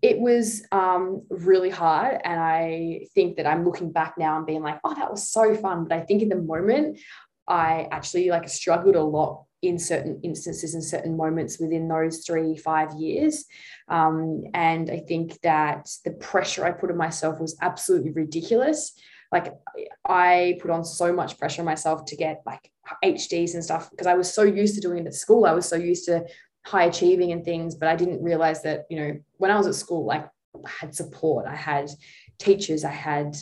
it was um, really hard. And I think that I'm looking back now and being like, oh, that was so fun. But I think in the moment, I actually like struggled a lot in certain instances and certain moments within those three, five years. Um, and I think that the pressure I put on myself was absolutely ridiculous like I put on so much pressure on myself to get like HDs and stuff because I was so used to doing it at school. I was so used to high achieving and things, but I didn't realize that, you know, when I was at school, like I had support, I had teachers, I had,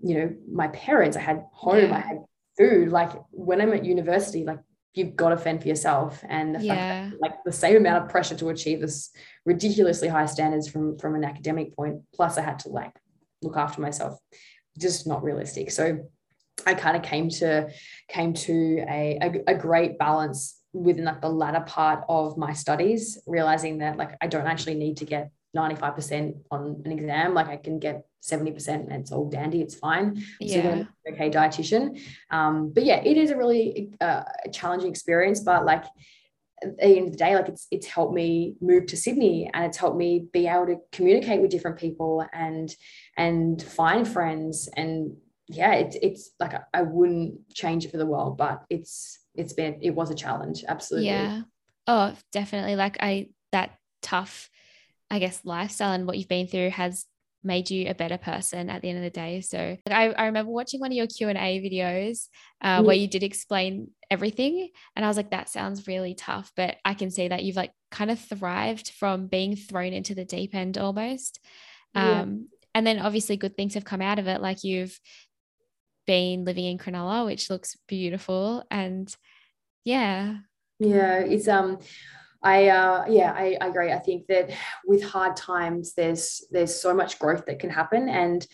you know, my parents, I had home, yeah. I had food. Like when I'm at university, like you've got to fend for yourself. And the yeah. that, like the same amount of pressure to achieve this ridiculously high standards from from an academic point. Plus I had to like look after myself just not realistic. So I kind of came to came to a, a, a great balance within like the latter part of my studies, realizing that like I don't actually need to get 95% on an exam. Like I can get 70% and it's all dandy. It's fine. Yeah. okay dietitian. Um, but yeah, it is a really uh, challenging experience, but like at the end of the day, like it's it's helped me move to Sydney and it's helped me be able to communicate with different people and and find friends and yeah, it's it's like I wouldn't change it for the world, but it's it's been it was a challenge, absolutely. Yeah. Oh, definitely. Like I that tough, I guess, lifestyle and what you've been through has made you a better person at the end of the day. So I, I remember watching one of your Q and A videos uh, mm. where you did explain everything, and I was like, that sounds really tough. But I can see that you've like kind of thrived from being thrown into the deep end almost. Yeah. Um, and then obviously good things have come out of it, like you've been living in Cronulla, which looks beautiful. And yeah. Yeah, it's um I uh yeah, I, I agree. I think that with hard times there's there's so much growth that can happen. And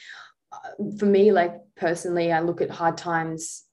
uh, for me, like personally, I look at hard times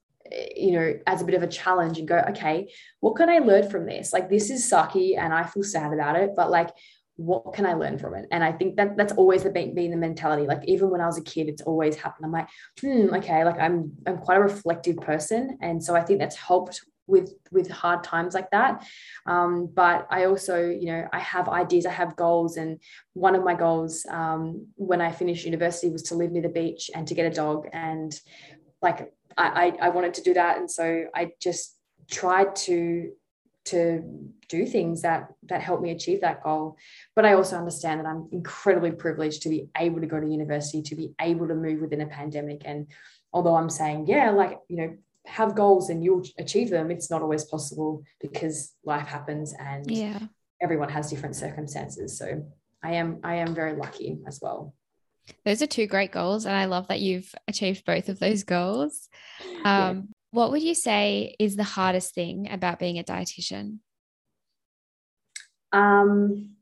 you know, as a bit of a challenge and go, okay, what can I learn from this? Like, this is sucky and I feel sad about it, but like, what can I learn from it? And I think that that's always the being the mentality. Like even when I was a kid, it's always happened. I'm like, hmm, okay, like I'm I'm quite a reflective person, and so I think that's helped with with hard times like that. Um, but I also, you know, I have ideas, I have goals, and one of my goals um, when I finished university was to live near the beach and to get a dog, and like I I, I wanted to do that, and so I just tried to to do things that that help me achieve that goal. But i also understand that i'm incredibly privileged to be able to go to university to be able to move within a pandemic. And although i'm saying yeah like you know have goals and you'll achieve them it's not always possible because life happens and yeah. everyone has different circumstances. So i am i am very lucky as well those are two great goals and i love that you've achieved both of those goals um, what would you say is the hardest thing about being a dietitian? Um,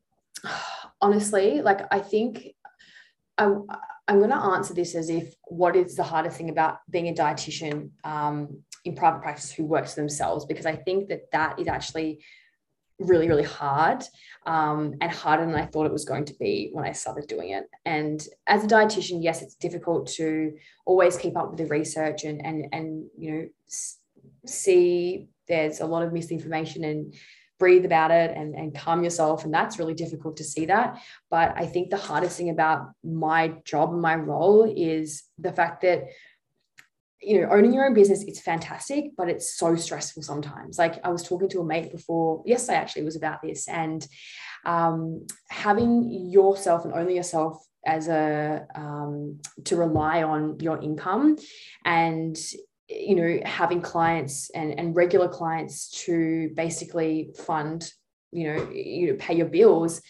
honestly, like I think I, I'm going to answer this as if what is the hardest thing about being a dietitian um, in private practice who works for themselves? Because I think that that is actually really, really hard um, and harder than I thought it was going to be when I started doing it. And as a dietitian, yes, it's difficult to always keep up with the research and and and you know see there's a lot of misinformation and breathe about it and, and calm yourself. And that's really difficult to see that. But I think the hardest thing about my job and my role is the fact that you know, owning your own business, it's fantastic, but it's so stressful sometimes. Like I was talking to a mate before, yesterday actually was about this, and um, having yourself and only yourself as a um, to rely on your income and you know having clients and, and regular clients to basically fund you know you know pay your bills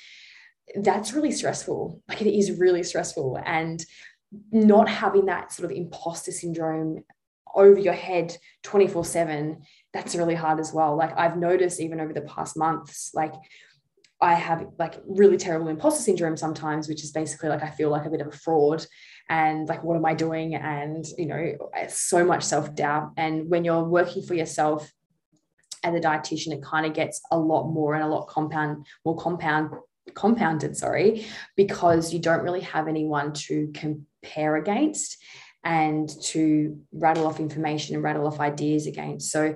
that's really stressful like it is really stressful and not having that sort of imposter syndrome over your head 24 7 that's really hard as well. Like i've noticed even over the past months like i have like really terrible imposter syndrome sometimes which is basically like i feel like a bit of a fraud and like what am i doing? And you know so much self-doubt. And when you're working for yourself as a dietitian it kind of gets a lot more and a lot compound more compound compounded sorry because you don't really have anyone to compare against and to rattle off information and rattle off ideas against so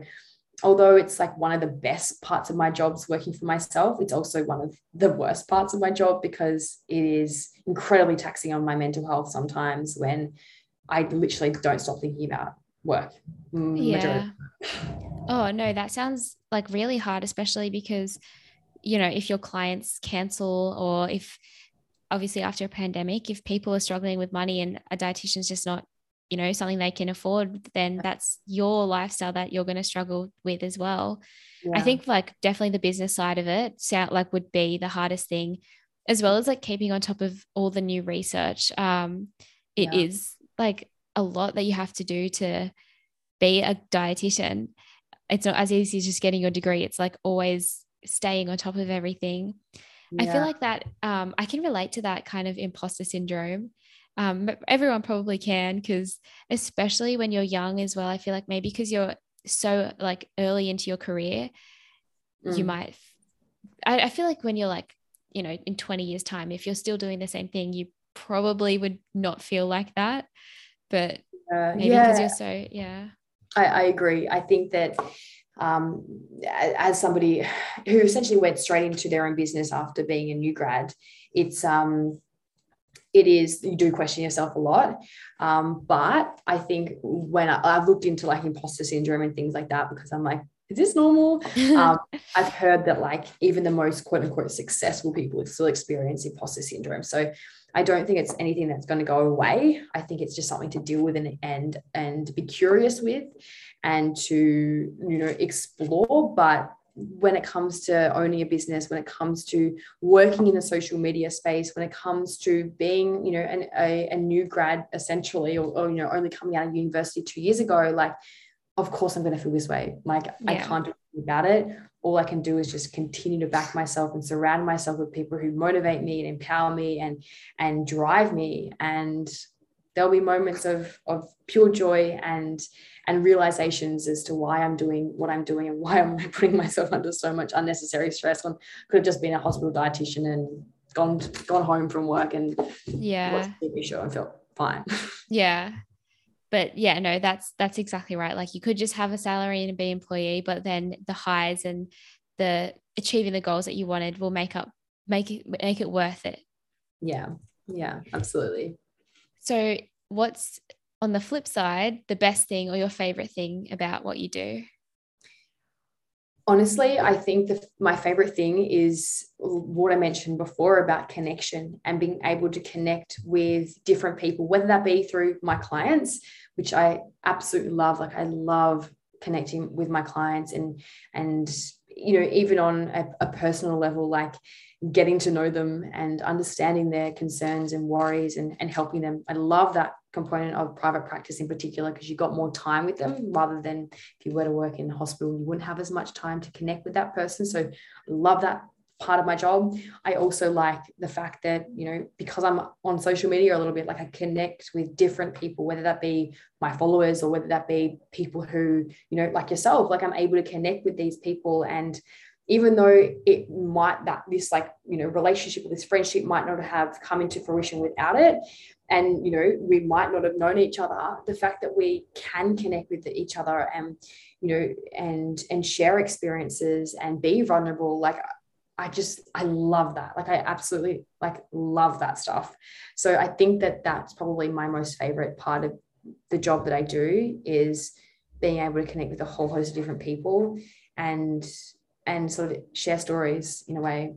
although it's like one of the best parts of my jobs working for myself, it's also one of the worst parts of my job because it is incredibly taxing on my mental health sometimes when I literally don't stop thinking about work. Mm, yeah. Oh, no, that sounds like really hard, especially because, you know, if your clients cancel or if obviously after a pandemic, if people are struggling with money and a dietitian's just not you know something they can afford then that's your lifestyle that you're going to struggle with as well. Yeah. i think like definitely the business side of it sound like would be the hardest thing as well as like keeping on top of all the new research. Um it yeah. is like a lot that you have to do to be a dietitian. It's not as easy as just getting your degree. It's like always staying on top of everything yeah. i feel like that um, i can relate to that kind of imposter syndrome um, everyone probably can because especially when you're young as well i feel like maybe because you're so like early into your career mm. you might I, I feel like when you're like you know in 20 years time if you're still doing the same thing you probably would not feel like that but uh, maybe because yeah. you're so yeah I, I agree i think that um, as somebody who essentially went straight into their own business after being a new grad it's um it is you do question yourself a lot. Um, but i think when I, have looked into like imposter syndrome and things like that because i'm like is this normal? Um, i've heard that like even the most quote unquote successful people still experience imposter syndrome. So i don't think it's anything that's going to go away. I think it's just something to deal with and and and be curious with and to you know explore. But when it comes to owning a business, when it comes to working in the social media space, when it comes to being, you know, an, a, a new grad essentially, or, or, you know, only coming out of university two years ago, like, of course I'm going to feel this way. Like yeah. I can't do anything about it. All I can do is just continue to back myself and surround myself with people who motivate me and empower me and and drive me. And there'll be moments of of pure joy and and realizations as to why I'm doing what I'm doing and why I'm putting myself under so much unnecessary stress when could have just been a hospital dietitian and gone gone home from work and yeah watched a TV show and felt fine. Yeah. But yeah, no, that's that's exactly right. Like you could just have a salary and be employee, but then the highs and the achieving the goals that you wanted will make up make it make it worth it. Yeah. Yeah, absolutely. So what's on the flip side, the best thing or your favorite thing about what you do? Honestly, I think the, my favorite thing is what I mentioned before about connection and being able to connect with different people, whether that be through my clients, which I absolutely love. Like I love connecting with my clients and and you know even on a, a personal level like getting to know them and understanding their concerns and worries and, and helping them. I love that component of private practice in particular because you got more time with them mm. rather than if you were to work in a hospital, you wouldn't have as much time to connect with that person. So I love that part of my job. I also like the fact that, you know, because I'm on social media a little bit, like I connect with different people, whether that be my followers or whether that be people who, you know, like yourself, like I'm able to connect with these people and even though it might that this like you know relationship or this friendship might not have come into fruition without it and you know we might not have known each other the fact that we can connect with each other and you know and and share experiences and be vulnerable like I just I love that. Like I absolutely like love that stuff. So I think that that's probably my most favorite part of the job that I do is being able to connect with a whole host of different people and and sort of share stories in a way.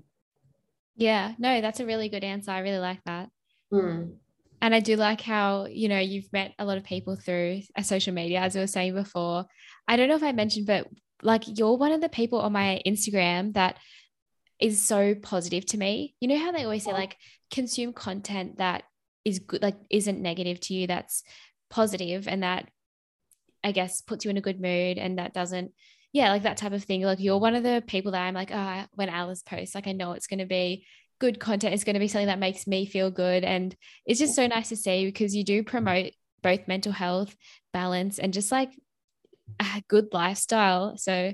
Yeah, no, that's a really good answer. I really like that. Mm. And I do like how, you know, you've met a lot of people through a uh, social media, as I was saying before. I don't know if I mentioned, but like you're one of the people on my Instagram that is so positive to me. You know how they always say, like, consume content that is good, like, isn't negative to you, that's positive and that I guess puts you in a good mood and that doesn't yeah, like that type of thing. Like you're one of the people that I'm like, oh, when Alice posts, like I know it's going to be good content. is going to be something that makes me feel good. And it's just so nice to see because you do promote both mental health, balance, and just like a good lifestyle. So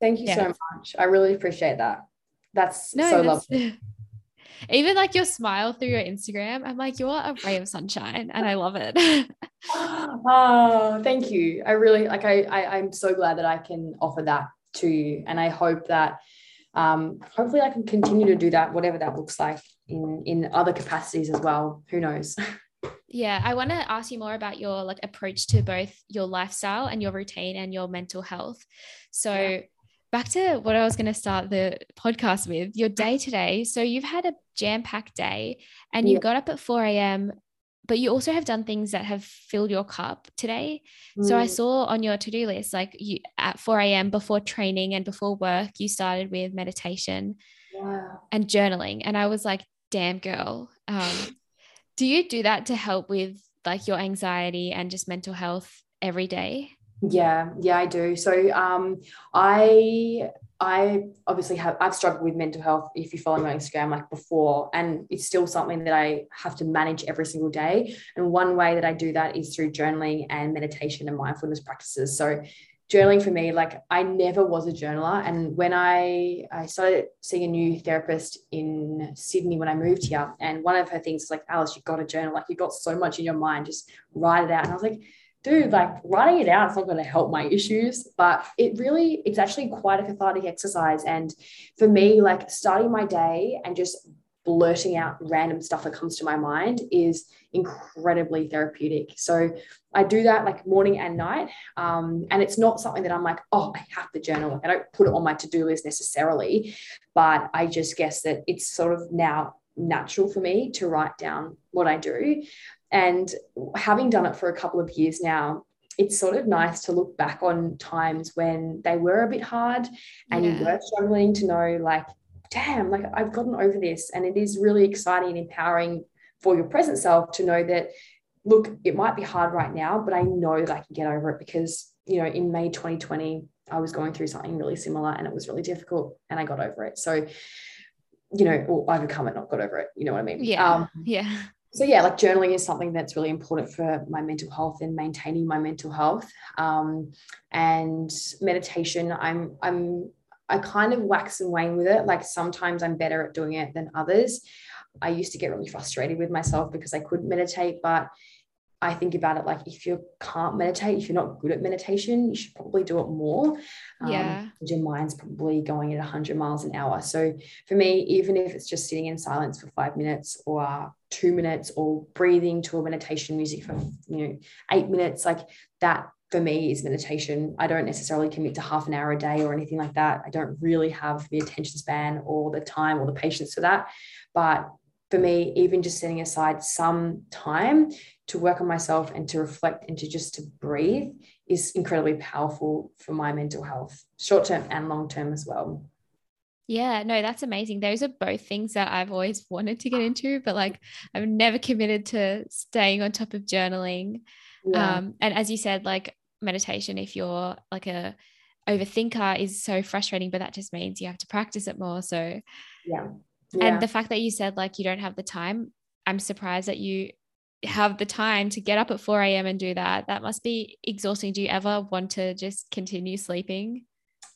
thank you yeah. so much. I really appreciate that. That's no, so that's, lovely. Even like your smile through your Instagram, I'm like, you're a ray of sunshine and I love it. oh, thank you. I really like I, I I'm so glad that I can offer that to you. And I hope that um hopefully I can continue to do that, whatever that looks like in in other capacities as well. Who knows? yeah i want to ask you more about your like approach to both your lifestyle and your routine and your mental health so yeah back to what I was going to start the podcast with your day today. So you've had a jam packed day and you yeah. got up at 4 a.m., but you also have done things that have filled your cup today. Mm. So I mm. saw on your to do list, like you at 4 a.m. before training and before work, you started with meditation wow. and journaling. And I was like, damn girl. Um, do you do that to help with like your anxiety and just mental health every day? Yeah, yeah, I do. So um, I I obviously have I've struggled with mental health if you follow my Instagram like before and it's still something that I have to manage every single day. And one way that I do that is through journaling and meditation and mindfulness practices. So journaling for me like I never was a journaler. And when I I started seeing a new therapist in Sydney when I moved here and one of her things was like Alice you've got to journal. Like you've got so much in your mind just write it out. And I was like dude, like writing it out, it's not going to help my issues, but it really, it's actually quite a cathartic exercise. And for me, like starting my day and just blurting out random stuff that comes to my mind is incredibly therapeutic. So I do that like morning and night. Um, and it's not something that I'm like, oh, I have to journal. Like I don't put it on my to-do list necessarily, but I just guess that it's sort of now natural for me to write down what I do. And having done it for a couple of years now, it's sort of nice to look back on times when they were a bit hard and yeah. you were struggling to know like damn like i've gotten over this. And it is really exciting and empowering for your present self to know that look it might be hard right now but i know that i can get over it because you know in may 2020 i was going through something really similar and it was really difficult and i got over it. So you know or overcome it not got over it. You know what i mean? Yeah. Um, yeah so yeah like journaling is something that's really important for my mental health and maintaining my mental health. Um, and meditation i'm i'm i kind of wax and wane with it. Like sometimes i'm better at doing it than others. I used to get really frustrated with myself because i couldn't meditate but I think about it like if you can't meditate, if you're not good at meditation, you should probably do it more. Um, yeah. Your mind's probably going at 100 miles an hour. So for me, even if it's just sitting in silence for five minutes or two minutes or breathing to a meditation music for, you know, eight minutes, like that for me is meditation. I don't necessarily commit to half an hour a day or anything like that. I don't really have the attention span or the time or the patience for that. But for me, even just setting aside some time to work on myself and to reflect and to just to breathe is incredibly powerful for my mental health, short term and long term as well. Yeah, no, that's amazing. Those are both things that I've always wanted to get into, but like I've never committed to staying on top of journaling. Yeah. Um, and as you said, like meditation, if you're like a overthinker, is so frustrating, but that just means you have to practice it more. So yeah. yeah. And the fact that you said like you don't have the time, I'm surprised that you have the time to get up at 4 a.m. and do that. That must be exhausting. Do you ever want to just continue sleeping?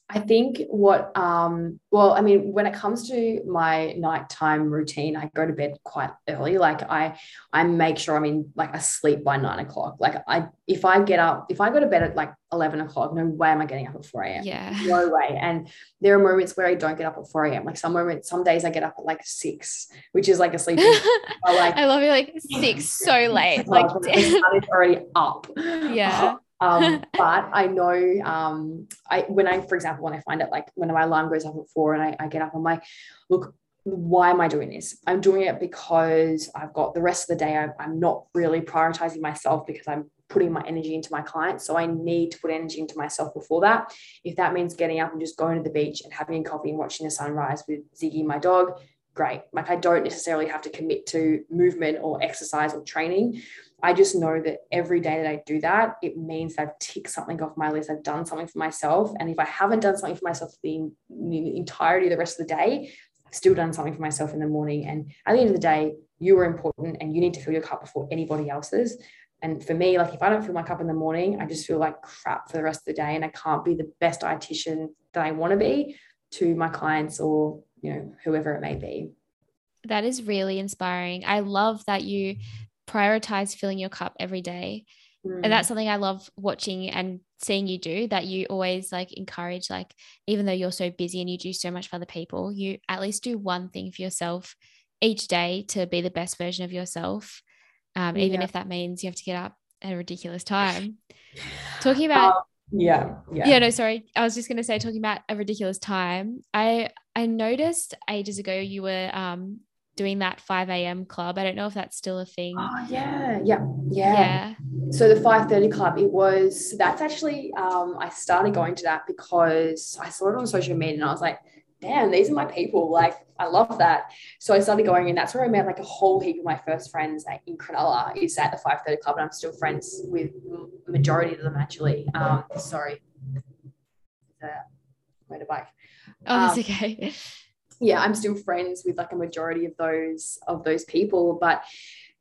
I think what, um, well, I mean, when it comes to my nighttime routine, I go to bed quite early. Like I, I make sure I'm in like asleep by nine o'clock. Like I, if I get up, if I go to bed at like 11 o'clock, no way am I getting up at 4 a.m. Yeah. No way. And there are moments where I don't get up at 4 a.m. Like some moments, some days I get up at like six, which is like a sleeping. like, I love it. Like six so late. Like it's already up. Yeah. Um, but I know um, I when I, for example, when I find it like when my alarm goes off at four and I, I get up, I'm like, look, why am I doing this? I'm doing it because I've got the rest of the day. I'm, I'm not really prioritizing myself because I'm putting my energy into my clients. So I need to put energy into myself before that. If that means getting up and just going to the beach and having a coffee and watching the sunrise with Ziggy, my dog, great. Like I don't necessarily have to commit to movement or exercise or training. I just know that every day that I do that, it means I've ticked something off my list. I've done something for myself. And if I haven't done something for myself the, the entirety of the rest of the day, I've still done something for myself in the morning. And at the end of the day, you are important and you need to fill your cup before anybody else's. And for me, like if I don't fill my cup in the morning, I just feel like crap for the rest of the day and I can't be the best dietitian that I want to be to my clients or, you know, whoever it may be. That is really inspiring. I love that you prioritize filling your cup every day. Mm. And that's something I love watching and seeing you do that you always like encourage like even though you're so busy and you do so much for other people, you at least do one thing for yourself each day to be the best version of yourself. Um, even yeah. if that means you have to get up at a ridiculous time. Talking about uh, yeah, yeah. Yeah, no, sorry. I was just gonna say talking about a ridiculous time. I I noticed ages ago you were um doing that 5 a.m. club. I don't know if that's still a thing. Oh yeah, yeah, yeah. Yeah. So the 5:30 club, it was that's actually um, I started going to that because I saw it on social media and I was like, damn, these are my people. Like I love that. So I started going and that's where I met like a whole heap of my first friends in Cronulla is at the 5:30 club and I'm still friends with majority of them actually. Um, sorry. The motorbike. Oh, that's um, okay yeah, I'm still friends with like a majority of those of those people. But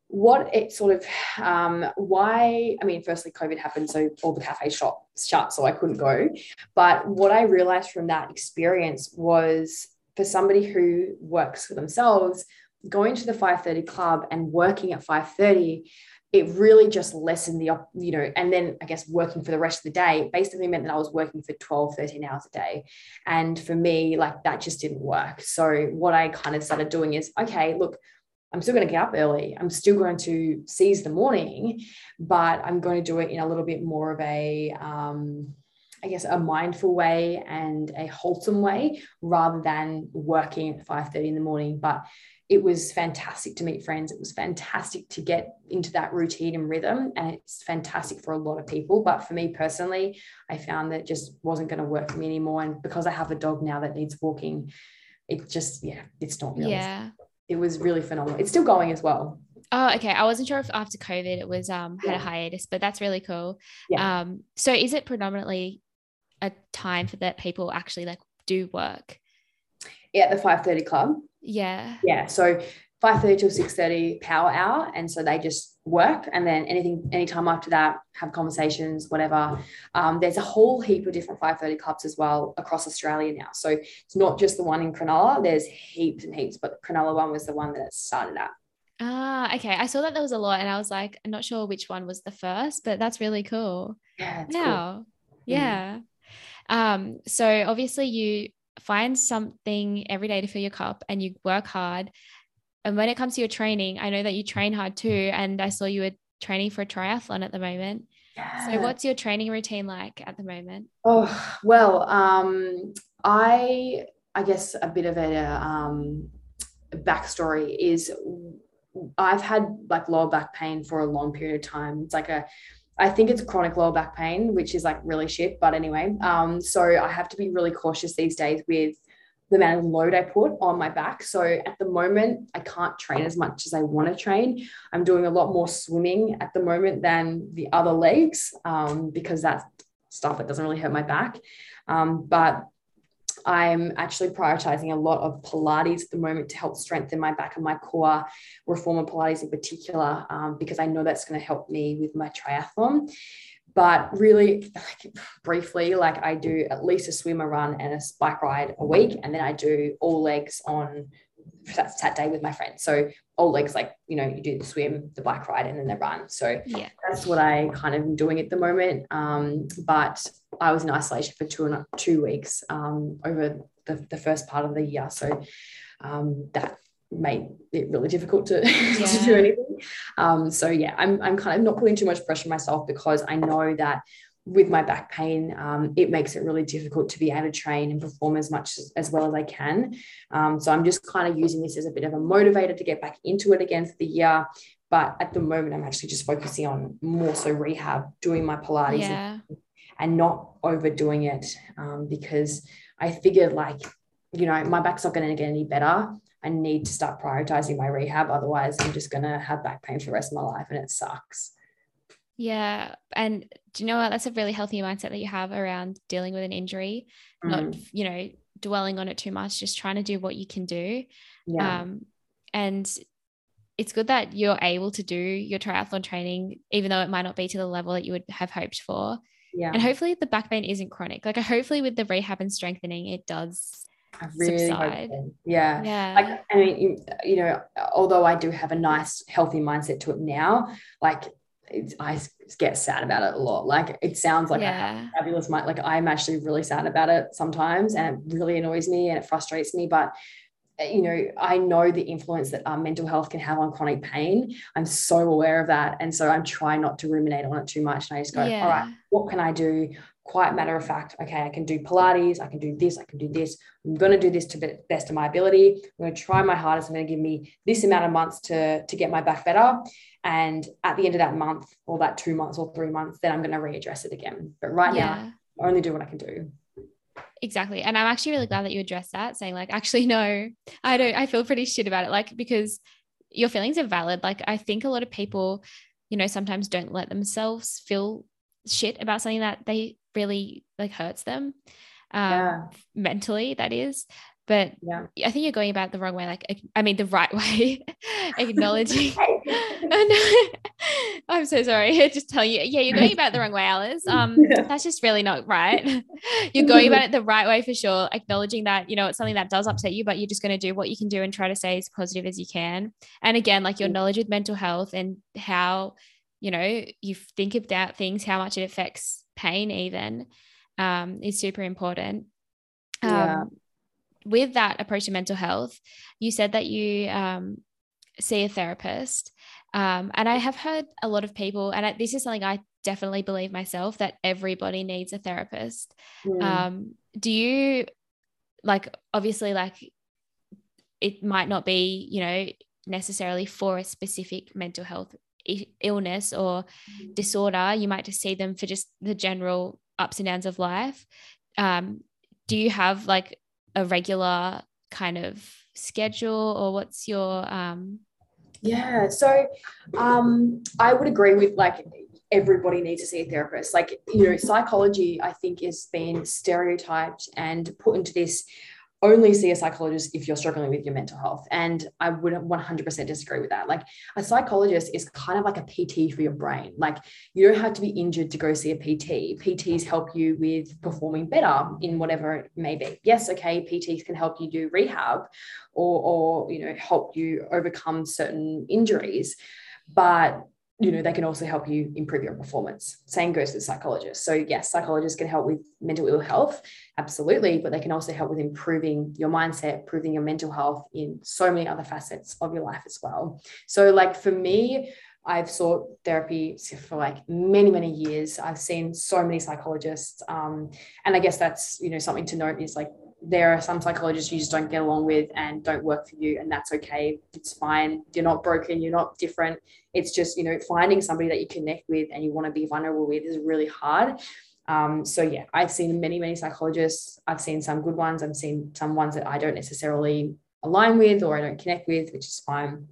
what it sort of um, why I mean, firstly, COVID happened, so all the cafe shops shut, so I couldn't go. But what I realized from that experience was for somebody who works for themselves, going to the 5:30 club and working at 5:30 it really just lessened the you know and then i guess working for the rest of the day basically meant that i was working for 12 13 hours a day. And for me like that just didn't work. So what i kind of started doing is okay look i'm still going to get up early. I'm still going to seize the morning but i'm going to do it in a little bit more of a um, I guess a mindful way and a wholesome way rather than working at 5:30 in the morning. But it was fantastic to meet friends. It was fantastic to get into that routine and rhythm. And it's fantastic for a lot of people. But for me personally, I found that just wasn't going to work for me anymore. And because I have a dog now that needs walking, it just, yeah, it's not. Yeah. It was really phenomenal. It's still going as well. Oh, okay. I wasn't sure if after COVID it was um had yeah. a hiatus, but that's really cool. Yeah. Um, so is it predominantly a time for that people actually like do work? Yeah, the 530 club. Yeah. Yeah. So 5.30 till 6.30 power hour. And so they just work and then anything, anytime after that, have conversations, whatever. Um, there's a whole heap of different 5.30 clubs as well across Australia now. So it's not just the one in Cronulla, there's heaps and heaps, but the Cronulla one was the one that it started at. Ah, okay. I saw that there was a lot and I was like, I'm not sure which one was the first, but that's really cool. Yeah. Wow. Cool. Yeah. Mm. Um, so obviously you find something every day to fill your cup and you work hard. And when it comes to your training, I know that you train hard too. And I saw you were training for a triathlon at the moment. Yeah. So what's your training routine like at the moment? Oh, well, um, I I guess a bit of a um, backstory is I've had like lower back pain for a long period of time. It's like a I think it's chronic lower back pain, which is like really shit. But anyway, um, so I have to be really cautious these days with the amount of load I put on my back. So at the moment, I can't train as much as I want to train. I'm doing a lot more swimming at the moment than the other legs um, because that's stuff that doesn't really hurt my back. Um, but I'm actually prioritizing a lot of Pilates at the moment to help strengthen my back and my core, reformer Pilates in particular, um, because I know that's going to help me with my triathlon. But really, like, briefly, like I do at least a swim, a run, and a bike ride a week, and then I do all legs on Saturday with my friends. So all legs, like you know, you do the swim, the bike ride, and then the run. So yeah, that's what I kind of am doing at the moment. Um, but I was in isolation for two and two weeks um, over the, the first part of the year. So um, that made it really difficult to, yeah. to do anything. Um, so yeah, I'm, I'm kind of not putting too much pressure on myself because I know that with my back pain, um, it makes it really difficult to be able to train and perform as much as, as well as I can. Um, so I'm just kind of using this as a bit of a motivator to get back into it again for the year. But at the moment, I'm actually just focusing on more so rehab, doing my Pilates yeah. and, and, not overdoing it um, because I figured like, you know, my back's not going to get any better. I need to start prioritizing my rehab. Otherwise, I'm just going to have back pain for the rest of my life and it sucks. Yeah. And do you know what? That's a really healthy mindset that you have around dealing with an injury, mm. not, you know, dwelling on it too much, just trying to do what you can do. Yeah. Um, and it's good that you're able to do your triathlon training, even though it might not be to the level that you would have hoped for. Yeah. And hopefully the back pain isn't chronic. Like hopefully with the rehab and strengthening, it does I really subside. Yeah. Yeah. Like, I mean, you, you know, although I do have a nice, healthy mindset to it now, like I get sad about it a lot. Like it sounds like yeah. a fabulous mind. Like I'm actually really sad about it sometimes, and it really annoys me and it frustrates me. But you know, I know the influence that um, mental health can have on chronic pain. I'm so aware of that, and so I'm trying not to ruminate on it too much. And I just go, yeah. all right, what can I do? Quite matter of fact. Okay, I can do Pilates. I can do this. I can do this. I'm going to do this to the best of my ability. I'm going to try my hardest. I'm going to give me this amount of months to to get my back better and at the end of that month or that two months or three months, then I'm going to readdress it again. But right yeah. now, I only do what I can do. Exactly. And I'm actually really glad that you addressed that, saying, like, actually, no, I don't, I feel pretty shit about it. Like, because your feelings are valid. Like, I think a lot of people, you know, sometimes don't let themselves feel shit about something that they really like hurts them um, yeah. mentally, that is but yeah. I think you're going about the wrong way. Like, I mean, the right way, acknowledging. I'm so sorry. Just tell you, yeah, you're going about the wrong way, Alice. Um, that's just really not right. you're going about it the right way for sure. Acknowledging that, you know, it's something that does upset you, but you're just going to do what you can do and try to stay as positive as you can. And again, like your knowledge with mental health and how, you know, you think about things, how much it affects pain, even, um, is super important. Um, yeah with that approach to mental health, you said that you um, see a therapist. Um, and I have heard a lot of people, and this is something I definitely believe myself, that everybody needs a therapist. Mm. Um, do you like, obviously, like, it might not be, you know, necessarily for a specific mental health illness or mm-hmm. disorder. You might just see them for just the general ups and downs of life. Um, do you have like a regular kind of schedule or what's your um yeah so um i would agree with like everybody needs to see a therapist. Like you know psychology i think is being stereotyped and put into this only see a psychologist if you're struggling with your mental health. And I would 100% disagree with that. Like a psychologist is kind of like a PT for your brain. Like you don't have to be injured to go see a PT. PTs help you with performing better in whatever it may be. Yes, okay, PTs can help you do rehab or, or you know, help you overcome certain injuries. But you know, they can also help you improve your performance. Same goes with psychologists. So, yes, psychologists can help with mental ill health, absolutely, but they can also help with improving your mindset, improving your mental health in so many other facets of your life as well. So, like for me, I've sought therapy for like many, many years. I've seen so many psychologists. Um, and I guess that's, you know, something to note is like there are some psychologists you just don't get along with and don't work for you and that's okay. It's fine. You're not broken. You're not different. It's just you know finding somebody that you connect with and you want to be vulnerable with is really hard. Um, so yeah i've seen many many psychologists. I've seen some good ones. I've seen some ones that i don't necessarily align with or i don't connect with which is fine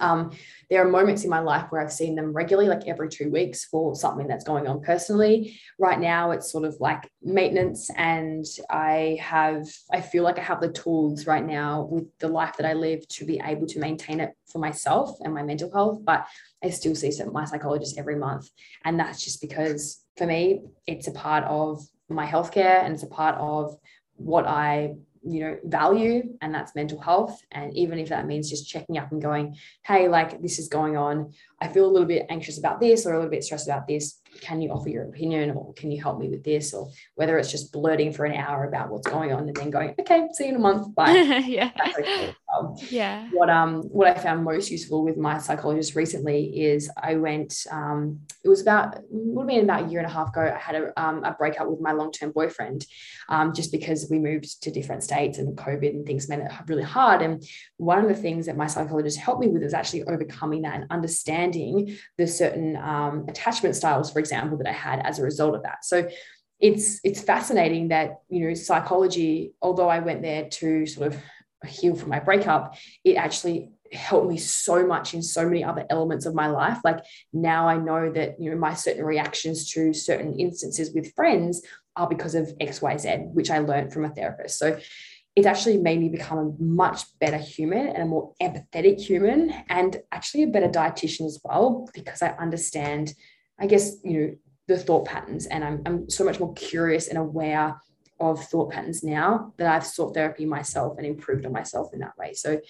um, there are moments in my life where I've seen them regularly, like every two weeks, for something that's going on personally. Right now, it's sort of like maintenance, and I have, I feel like I have the tools right now with the life that I live to be able to maintain it for myself and my mental health. But I still see my psychologist every month. And that's just because for me, it's a part of my healthcare and it's a part of what I you know value and that's mental health. And even if that means just checking up and going hey like this is going on. I feel a little bit anxious about this or a little bit stressed about this can you offer your opinion or can you help me with this? Or whether it's just blurting for an hour about what's going on and then going okay see you in a month bye. Yeah. Okay. um, yeah. what um what i found most useful with my psychologist recently is i went um it was about would have been about a year and a half ago i had a, um, a breakup with my long-term boyfriend um, just because we moved to different states and covid and things made it really hard. And one of the things that my psychologist helped me with was actually overcoming that and understanding the certain um, attachment styles for example, that I had as a result of that. So it's it's fascinating that you know psychology, although I went there to sort of heal from my breakup, it actually helped me so much in so many other elements of my life. Like now I know that you know my certain reactions to certain instances with friends are because of XYZ, which I learned from a therapist. So it actually made me become a much better human and a more empathetic human and actually a better dietitian as well because I understand I guess, you know, the thought patterns. And I'm, I'm so much more curious and aware of thought patterns now that I've sought therapy myself and improved on myself in that way. So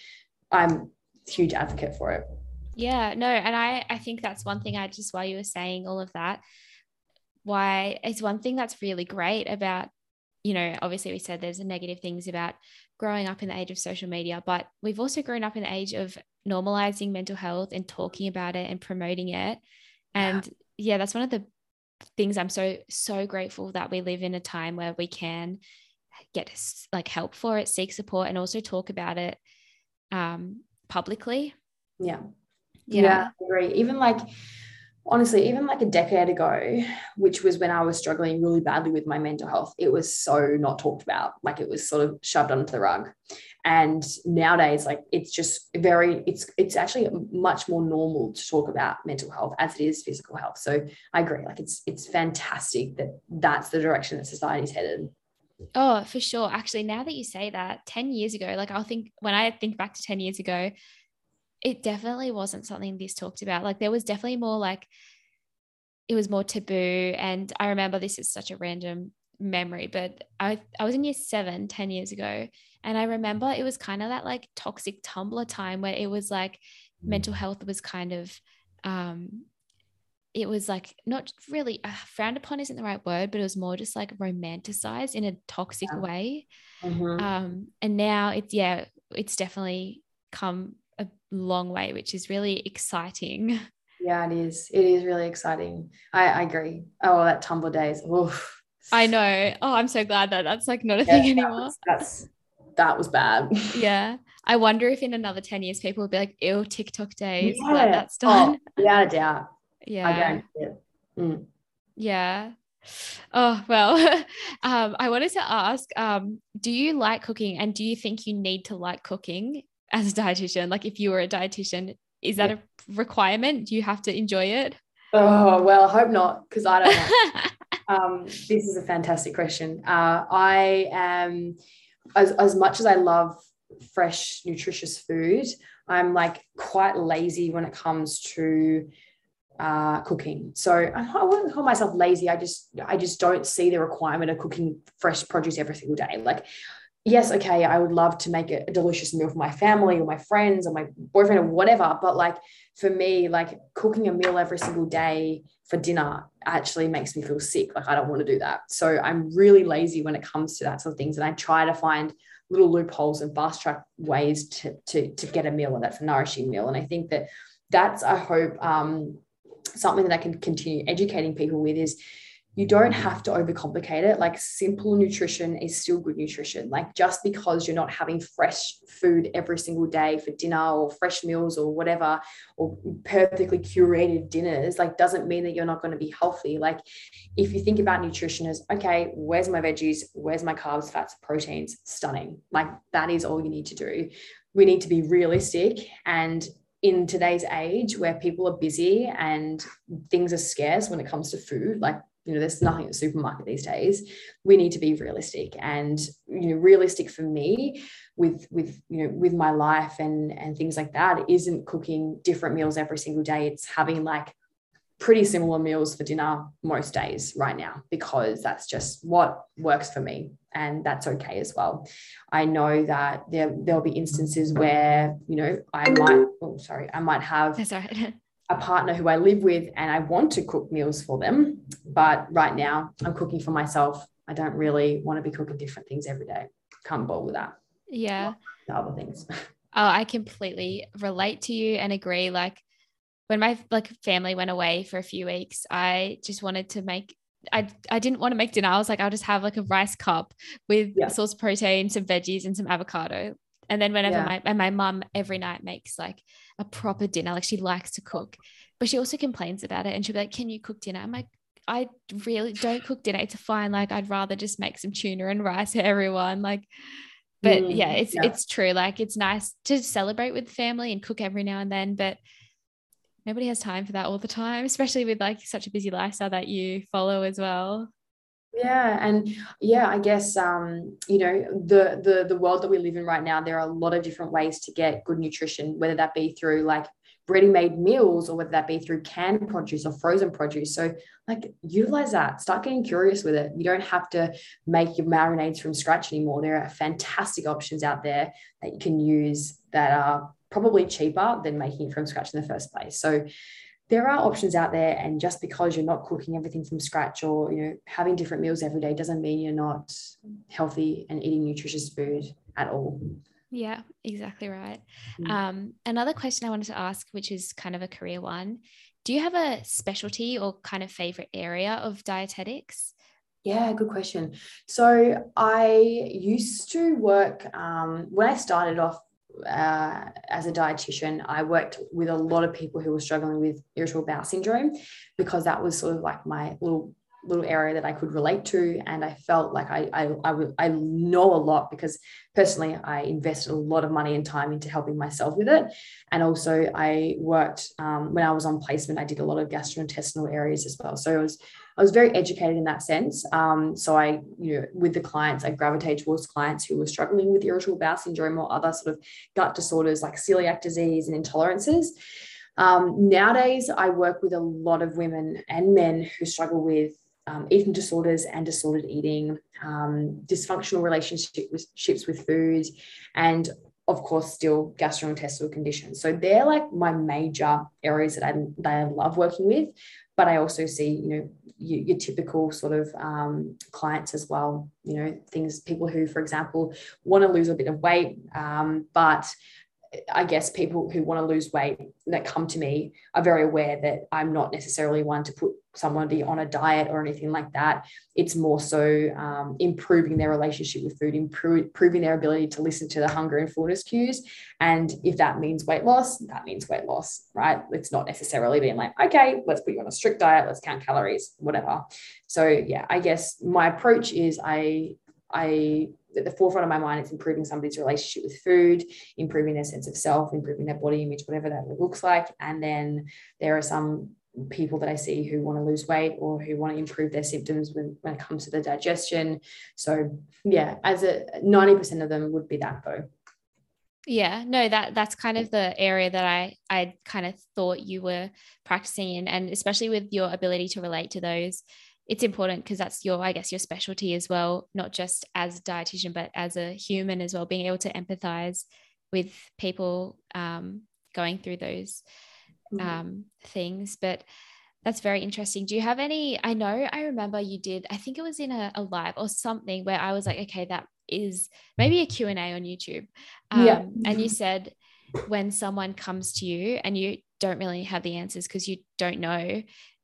I'm a huge advocate for it. Yeah, no, and I I think that's one thing I just while you were saying all of that, why it's one thing that's really great about, you know, obviously we said there's negative things about growing up in the age of social media, but we've also grown up in the age of normalizing mental health and talking about it and promoting it. And yeah, that's one of the things I'm so so grateful that we live in a time where we can get like help for it, seek support, and also talk about it um, publicly. Yeah. yeah, yeah, I agree. Even like honestly, even like a decade ago, which was when I was struggling really badly with my mental health, it was so not talked about. Like it was sort of shoved under the rug. And nowadays, like it's just very, it's it's actually much more normal to talk about mental health as it is physical health. So I agree. Like it's it's fantastic that that's the direction that society's headed. Oh, for sure. Actually, now that you say that, 10 years ago, like I'll think when I think back to 10 years ago, it definitely wasn't something this talked about. Like there was definitely more like it was more taboo. And I remember this is such a random memory, but I I was in year seven 10 years ago. And I remember it was kind of that like toxic Tumblr time where it was like mm. mental health was kind of um it was like not really uh, frowned upon isn't the right word, but it was more just like romanticized in a toxic yeah. way. Mm-hmm. Um, and now it's yeah, it's definitely come a long way, which is really exciting. Yeah, it is. It is really exciting. I, I agree. Oh, that Tumblr days. Oof. I know. Oh, I'm so glad that that's like not a yeah, thing anymore. That's, that's that was bad. Yeah. I wonder if in another 10 years people will be like, ew, TikTok days. Yeah. Like, that's done. Oh, without a doubt. Yeah. I guarantee it. Mm. Yeah. Oh, well, um, I wanted to ask um, do you like cooking and do you think you need to like cooking as a dietitian? Like, if you were a dietitian, is that yeah. a requirement? Do you have to enjoy it? Oh, well, I hope not because I don't know. um, this is a fantastic question. Uh, I am, as, as much as I love fresh, nutritious food, I'm like quite lazy when it comes to uh, cooking. So I wouldn't call myself lazy. I just I just don't see the requirement of cooking fresh produce every single day. Like, yes, okay, I would love to make a, delicious meal for my family or my friends or my boyfriend or whatever. But like for me, like cooking a meal every single day for dinner actually makes me feel sick. Like I don't want to do that. So I'm really lazy when it comes to that sort of things. And I try to find little loopholes and fast track ways to, to, to get a meal and that's a nourishing meal. And I think that that's, I hope, um, something that I can continue educating people with is you don't have to overcomplicate it. Like simple nutrition is still good nutrition. Like just because you're not having fresh food every single day for dinner or fresh meals or whatever, or perfectly curated dinners, like doesn't mean that you're not going to be healthy. Like if you think about nutrition as, okay, where's my veggies? Where's my carbs, fats, proteins? Stunning. Like that is all you need to do. We need to be realistic and in today's age where people are busy and things are scarce when it comes to food, like you know there's nothing at the supermarket these days. We need to be realistic and you know realistic for me with with you know with my life and and things like that. Isn't cooking different meals every single day. It's having like pretty similar meals for dinner most days right now because that's just what works for me and that's okay as well. I know that there there'll be instances where you know i might oh sorry i might have that's right. a partner who i live with and i want to cook meals for them but right now i'm cooking for myself i don't really want to be cooking different things every day can't bother with that yeah other things oh i completely relate to you and agree like when my like family went away for a few weeks, I just wanted to make I I didn't want to make dinner. I was like, I'll just have like a rice cup with yeah. source protein, some veggies, and some avocado. And then whenever yeah. my and my mum every night makes like a proper dinner, like she likes to cook, but she also complains about it. And she'll be like, "Can you cook dinner?" I'm like, I really don't cook dinner. It's fine. Like I'd rather just make some tuna and rice for everyone. Like, but mm, yeah, it's yeah. it's true. Like it's nice to celebrate with family and cook every now and then, but nobody has time for that all the time, especially with like such a busy lifestyle that you follow as well. Yeah, and yeah, I guess um, you know the the the world that we live in right now. There are a lot of different ways to get good nutrition, whether that be through like ready-made meals or whether that be through canned produce or frozen produce. So like utilize that. Start getting curious with it. You don't have to make your marinades from scratch anymore. There are fantastic options out there that you can use that are probably cheaper than making it from scratch in the first place. So there are options out there and just because you're not cooking everything from scratch or you know having different meals every day doesn't mean you're not healthy and eating nutritious food at all yeah exactly right mm. um, another question i wanted to ask which is kind of a career one do you have a specialty or kind of favorite area of dietetics yeah, good question. So I used to work um, when I started off uh, as a dietitian, I worked with a lot of people who were struggling with irritable bowel syndrome because that was sort of like my little little area that I could relate to. And I felt like I, I, I, I know a lot because personally, I invested a lot of money and time into helping myself with it. And also, I worked um, when I was on placement, I did a lot of gastrointestinal areas as well. So it was I was very educated in that sense. Um, so I, you know, with the clients, I gravitated towards clients who were struggling with irritable bowel syndrome or other sort of gut disorders like celiac disease and intolerances. Um, nowadays, I work with a lot of women and men who struggle with um, eating disorders and disordered eating, um, dysfunctional relationships with food, and of course, still gastrointestinal conditions. So they're like my major areas that I, that I love working with but I also see, you know, your, your typical sort of um, clients as well. You know, things people who, for example, want to lose a bit of weight, um, but I guess people who want to lose weight that come to me are very aware that I'm not necessarily one to put somebody on a diet or anything like that. It's more so um, improving their relationship with food, improving their ability to listen to the hunger and fullness cues. And if that means weight loss, that means weight loss, right? It's not necessarily being like, okay, let's put you on a strict diet, let's count calories, whatever. So yeah, I guess my approach is I I at the forefront of my mind, it's improving somebody's relationship with food, improving their sense of self, improving their body image, whatever that looks like. And then there are some people that I see who want to lose weight or who want to improve their symptoms when, when it comes to the digestion. So yeah, as a 90% of them would be that though. Yeah, no, that that's kind of the area that I I kind of thought you were practicing in, and especially with your ability to relate to those it's important because that's your i guess your specialty as well not just as a dietitian but as a human as well being able to empathize with people um, going through those mm-hmm. um, things but that's very interesting do you have any i know i remember you did i think it was in a, a live or something where i was like okay that is maybe a q&a on youtube um, yeah. and you said when someone comes to you and you don't really have the answers because you don't know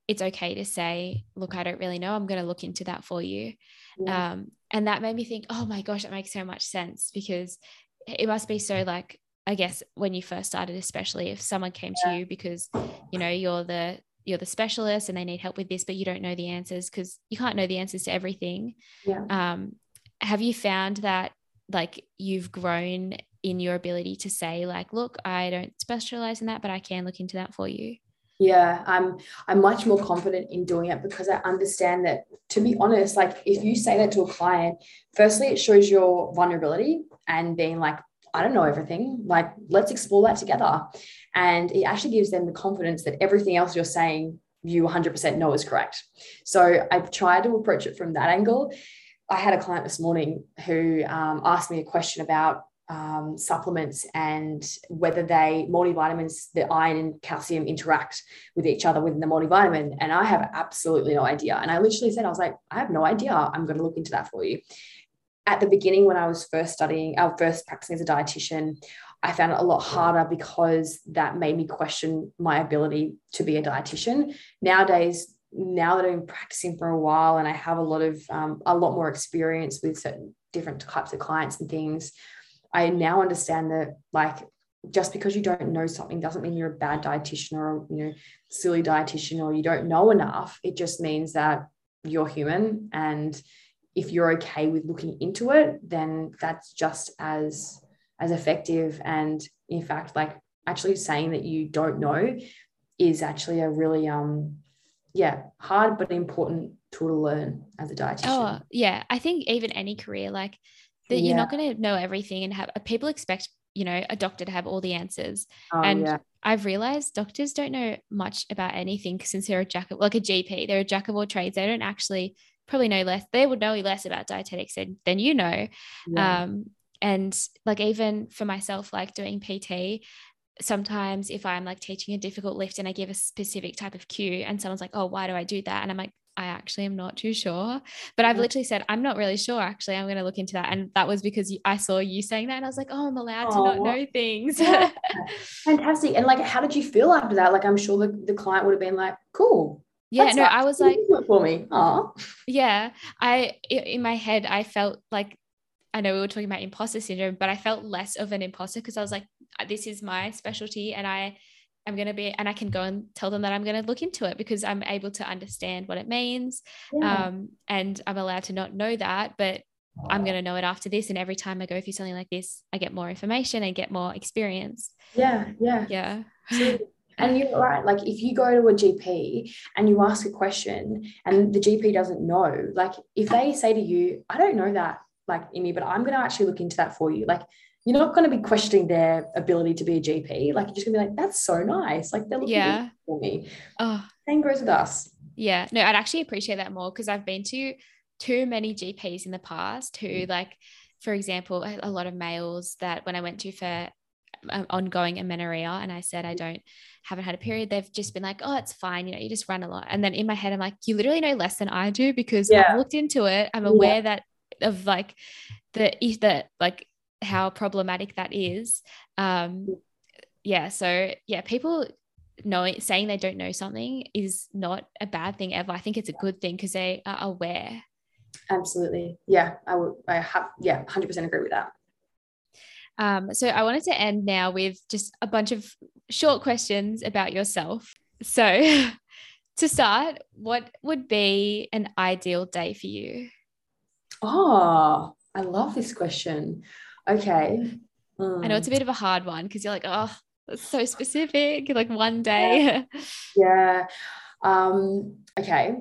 it's okay to say, look, I don't really know. I'm going to look into that for you. Yeah. Um, and that made me think, oh my gosh, that makes so much sense because it must be so like, I guess when you first started, especially if someone came yeah. to you because, you know, you're the, you're the specialist and they need help with this, but you don't know the answers because you can't know the answers to everything. Yeah. Um, have you found that like you've grown in your ability to say like, look, I don't specialize in that, but I can look into that for you? Yeah i'm i'm much more confident in doing it because i understand that to be honest like if you say that to a client firstly it shows your vulnerability and being like i don't know everything. Like let's explore that together. And it actually gives them the confidence that everything else you're saying you 100% know is correct. So i've tried to approach it from that angle. I had a client this morning who um, asked me a question about um, supplements and whether they multivitamins, the iron and calcium interact with each other within the multivitamin. And I have absolutely no idea. And I literally said, I was like, I have no idea. I'm going to look into that for you. At the beginning, when I was first studying, our uh, first practicing as a dietitian, I found it a lot harder because that made me question my ability to be a dietitian. Nowadays, now that I've been practicing for a while and I have a lot of um, a lot more experience with certain different types of clients and things, I now understand that like just because you don't know something doesn't mean you're a bad dietitian or you know silly dietitian or you don't know enough. It just means that you're human and if you're okay with looking into it, then that's just as as effective. And in fact, like actually saying that you don't know is actually a really um yeah hard but important tool to learn as a dietitian. Oh yeah, I think even any career like that yeah. you're not going to know everything and have people expect you know a doctor to have all the answers oh, and yeah. i've realized doctors don't know much about anything since they're a jack of like a gp they're a jack of all trades they don't actually probably know less they would know less about dietetics than, than you know yeah. um and like even for myself like doing pt sometimes if i'm like teaching a difficult lift and i give a specific type of cue and someone's like oh why do i do that and i'm like I actually am not too sure. But I've literally said, I'm not really sure. Actually, I'm going to look into that. And that was because I saw you saying that. And I was like, oh, I'm allowed oh, to not know things. Fantastic. And like, how did you feel after that? Like, I'm sure the, the client would have been like, cool. Yeah, no, I was like, for me. Oh, yeah. I, in my head, I felt like, I know we were talking about imposter syndrome, but I felt less of an imposter because I was like, this is my specialty. And I, I'm going to be, and I can go and tell them that I'm going to look into it because I'm able to understand what it means. Yeah. Um, and I'm allowed to not know that, but I'm going to know it after this. And every time I go through something like this, I get more information and get more experience. Yeah. Yeah. Yeah. And you're right. Like if you go to a GP and you ask a question and the GP doesn't know, like if they say to you, I don't know that, like Amy, but I'm going to actually look into that for you. Like you're not going to be questioning their ability to be a GP. Like you're just gonna be like, that's so nice. Like they're looking yeah. for me. Oh. Same goes with us. Yeah. No, I'd actually appreciate that more because I've been to too many GPs in the past who mm. like, for example, a lot of males that when I went to for um, ongoing amenorrhea and I said I don't haven't had a period, they've just been like, oh, it's fine, you know, you just run a lot. And then in my head, I'm like, you literally know less than I do because yeah. I've looked into it. I'm aware yeah. that of like the the like how problematic that is. Um, yeah. So yeah, people knowing saying they don't know something is not a bad thing ever. I think it's a good thing because they are aware. Absolutely. Yeah. I would I have yeah, 100% agree with that. Um, so I wanted to end now with just a bunch of short questions about yourself. So to start, what would be an ideal day for you? Oh, I love this question. Okay. Mm. I know it's a bit of a hard one because you're like, oh, that's so specific. Like one day. Yeah. yeah. Um, okay.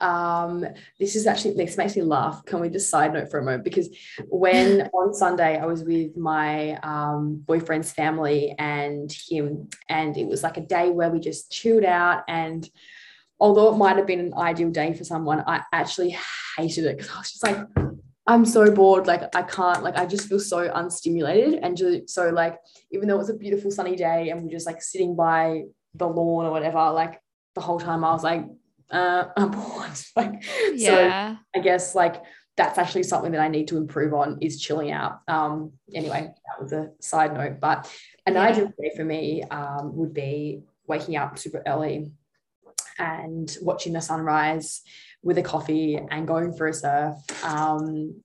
Um, this is actually this makes me laugh. Can we just side note for a moment? Because when on Sunday I was with my um, boyfriend's family and him, and it was like a day where we just chilled out. And although it might have been an ideal day for someone, I actually hated it because I was just like, I'm so bored. Like I can't, like I just feel so unstimulated. And just, so like, even though it was a beautiful sunny day and we're just like sitting by the lawn or whatever, like the whole time I was like, uh, I'm bored. like, yeah. so I guess like that's actually something that I need to improve on is chilling out. Um, anyway, that was a side note, but an yeah. ideal day for me um, would be waking up super early and watching the sunrise with a coffee and going for a surf um,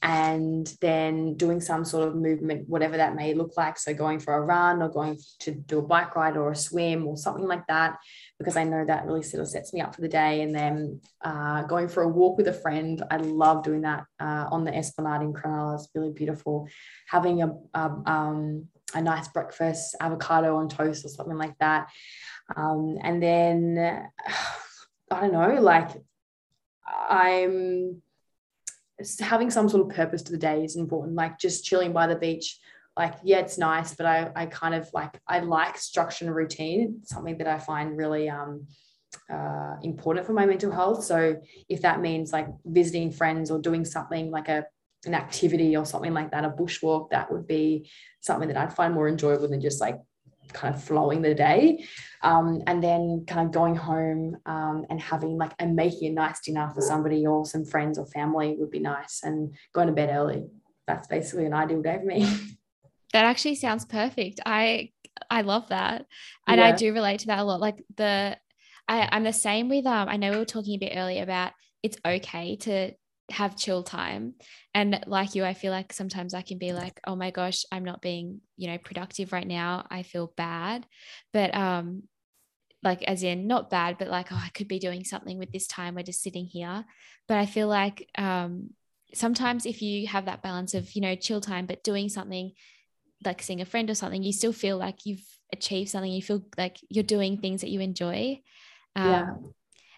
and then doing some sort of movement, whatever that may look like. So, going for a run or going to do a bike ride or a swim or something like that, because I know that really sort of sets me up for the day. And then uh, going for a walk with a friend. I love doing that uh, on the Esplanade in Cronulla. It's really beautiful. Having a, a, um, a nice breakfast, avocado on toast or something like that. Um, and then, I don't know, like I'm having some sort of purpose to the day is important. Like just chilling by the beach, like yeah, it's nice, but I I kind of like I like structure and routine. Something that I find really um uh, important for my mental health. So if that means like visiting friends or doing something like a an activity or something like that, a bushwalk, that would be something that I'd find more enjoyable than just like kind of flowing the day. Um, and then kind of going home um, and having like and making a nice dinner for somebody or some friends or family would be nice and going to bed early. That's basically an ideal day for me. That actually sounds perfect. I I love that. And yeah. I do relate to that a lot. Like the I, I'm the same with um I know we were talking a bit earlier about it's okay to have chill time. And like you i feel like sometimes i can be like oh my gosh i'm not being you know productive right now. I feel bad. But um like as in not bad but like oh i could be doing something with this time. We're just sitting here. But i feel like um sometimes if you have that balance of you know chill time but doing something like seeing a friend or something you still feel like you've achieved something. You feel like you're doing things that you enjoy. Um, yeah.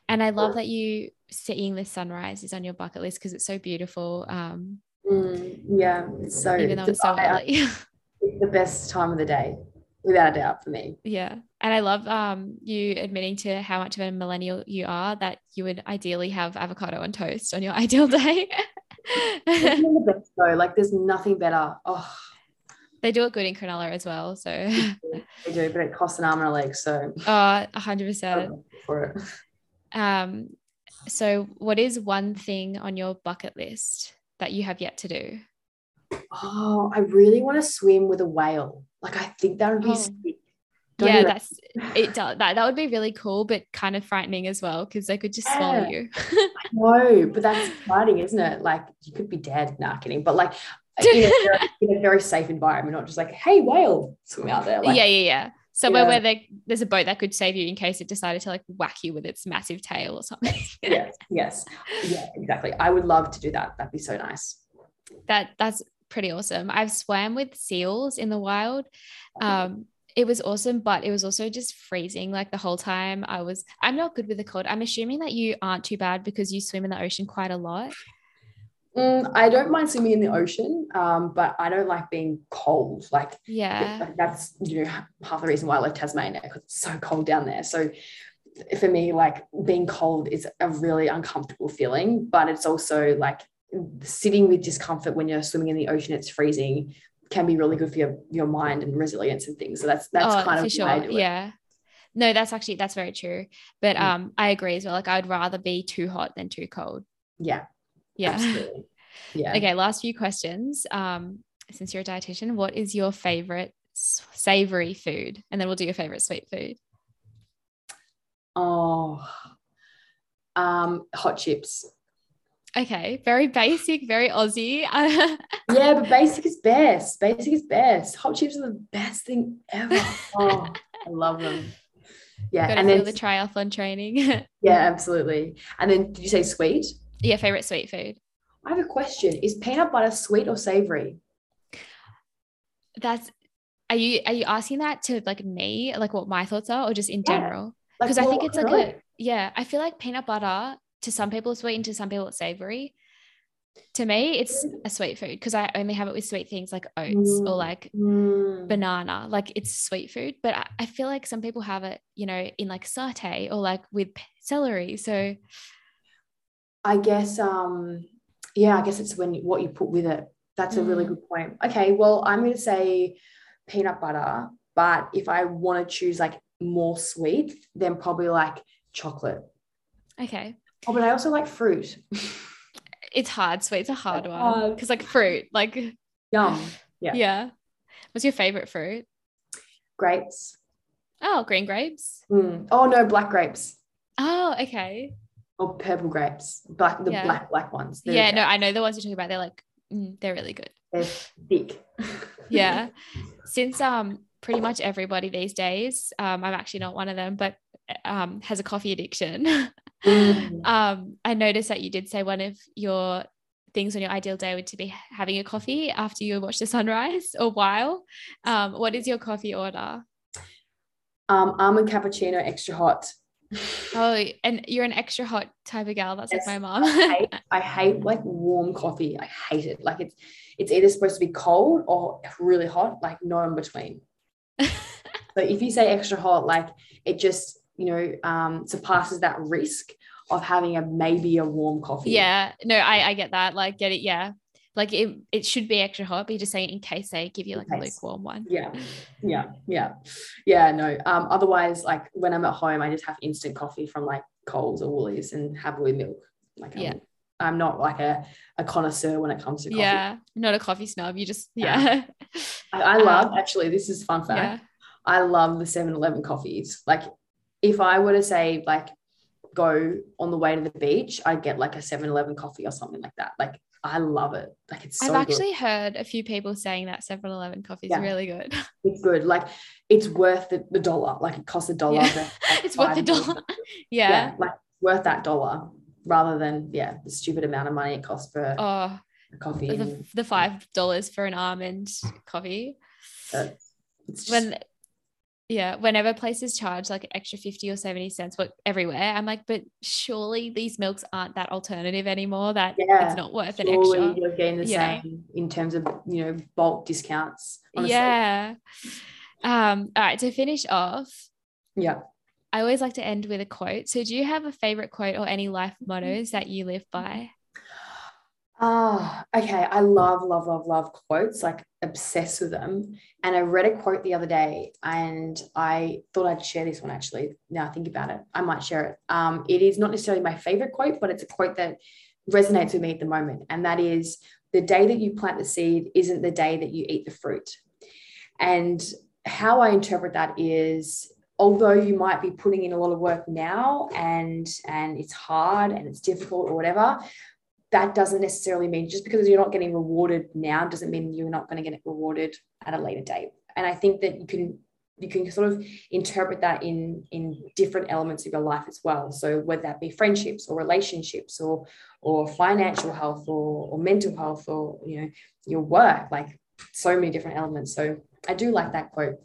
and i love that you seeing the sunrise is on your bucket list because it's so beautiful. Um, mm, yeah, so even though it's so early. it's the best time of the day, without a doubt, for me. Yeah, and I love um, you admitting to how much of a millennial you are. That you would ideally have avocado on toast on your ideal day. the best though. Like, there's nothing better. Oh. They do it good in Cronulla as well. So they do, but it costs an arm and a leg. So oh, hundred percent for it. Um, so, what is one thing on your bucket list that you have yet to do? Oh, I really want to swim with a whale. Like, I think that would be oh. sick. yeah, that's it. Does that that would be really cool, but kind of frightening as well because they could just yeah. swallow you. no, but that's exciting, isn't it? Like you could be dead. Nah, kidding. But like in a, very, in a very safe environment, not just like, hey, whale, swim out there. Like, yeah, yeah, yeah somewhere yeah. where they, there's a boat that could save you in case it decided to like whack you with its massive tail or something. yes, yes, yeah, exactly. I would love to do that. That'd be so nice. That that's pretty awesome. I've swam with seals in the wild. Um, it was awesome, but it was also just freezing like the whole time. I was. I'm not good with the cold. I'm assuming that you aren't too bad because you swim in the ocean quite a lot. Mm, I don't mind swimming in the ocean, um, but I don't like being cold. Like, yeah, that's you know half the reason why I love Tasmania because it's so cold down there. So for me, like being cold is a really uncomfortable feeling, but it's also like sitting with discomfort when you're swimming in the ocean. It's freezing can be really good for your your mind and resilience and things. So that's that's oh, kind of sure. yeah. No, that's actually that's very true. But mm. um, I agree as well. Like I'd rather be too hot than too cold. Yeah, yeah. Absolutely. Yeah. Okay. Last few questions. Um, since you're a dietitian, what is your favorite savory food? And then we'll do your favorite sweet food. Oh, um, hot chips. Okay, very basic, very Aussie. yeah, but basic is best. Basic is best. Hot chips are the best thing ever. Oh, I love them. Yeah, and then the triathlon training. yeah, absolutely. And then, did you say sweet? Yeah, favorite sweet food. I have a question. Is peanut butter sweet or savory? That's are you are you asking that to like me, like what my thoughts are, or just in yeah. general? Because like, I think it's like a yeah, I feel like peanut butter to some people it's sweet and to some people it's savory. To me, it's a sweet food because I only have it with sweet things like oats mm. or like mm. banana. Like it's sweet food, but I, I feel like some people have it, you know, in like satay or like with celery. So I guess um yeah, I guess it's when what you put with it. That's a really mm. good point. Okay, well, I'm going to say peanut butter, but if I want to choose like more sweet, then probably like chocolate. Okay. Oh, but I also like fruit. it's hard. Sweet's a hard one because like fruit, like yum. Yeah. Yeah. What's your favorite fruit? Grapes. Oh, green grapes. Mm. Oh no, black grapes. Oh, okay or purple grapes, black the yeah. black black ones. They're yeah, no, I know the ones you're talking about. They're like mm, they're really good. They're thick. yeah, since um pretty much everybody these days, um I'm actually not one of them, but um has a coffee addiction. mm. Um, I noticed that you did say one of your things on your ideal day would to be having a coffee after you watch the sunrise or while. Um, what is your coffee order? Um, almond cappuccino extra hot Oh, and you're an extra hot type of gal. That's yes, like my mom. I, hate, I hate like warm coffee. I hate it. Like it's it's either supposed to be cold or really hot, like no in between. so if you say extra hot, like it just, you know, um, surpasses that risk of having a maybe a warm coffee. Yeah. No, I, I get that. Like get it. Yeah like it, it should be extra hot but you're just saying in case they give you like a lukewarm one yeah yeah yeah yeah no um otherwise like when i'm at home i just have instant coffee from like coles or woolies and have it with milk like yeah I'm, not like a, a connoisseur when it comes to coffee. Yeah, not a coffee snob. You just yeah. I, I, love um, actually. This is fun fact. Yeah. I love the 7-Eleven coffees. Like, if I were to say like go on the way to the beach, I'd get like a 7-Eleven coffee or something like that. Like I love it. Like it's so I've actually good. heard a few people saying that 7-Eleven coffee is yeah. really good. It's good. Like it's worth the, the dollar. Like it costs a dollar. Yeah. Like it's worth the dollar. yeah. yeah. Like worth that dollar rather than yeah, the stupid amount of money it costs for oh, coffee. The, and, the five dollars for an almond coffee. Just, when yeah, whenever places charge like extra 50 or 70 cents what everywhere, I'm like, but surely these milks aren't that alternative anymore. That yeah, it's not worth an extra. You're getting the yeah. same in terms of you know bulk discounts. Honestly. Yeah. Um, all right, to finish off. Yeah. I always like to end with a quote. So do you have a favorite quote or any life mottos that you live by? Ah, oh, okay. I love, love, love, love quotes, like obsessed with them. And I read a quote the other day and I thought I'd share this one actually. Now I think about it, I might share it. Um, it is not necessarily my favorite quote, but it's a quote that resonates with me at the moment. And that is the day that you plant the seed isn't the day that you eat the fruit. And how I interpret that is although you might be putting in a lot of work now and and it's hard and it's difficult or whatever that doesn't necessarily mean just because you're not getting rewarded now doesn't mean you're not going to get it rewarded at a later date. And i think that you can you can sort of interpret that in in different elements of your life as well. So whether that be friendships or relationships or or financial health or, or mental health or you know your work like so many different elements. So i do like that quote.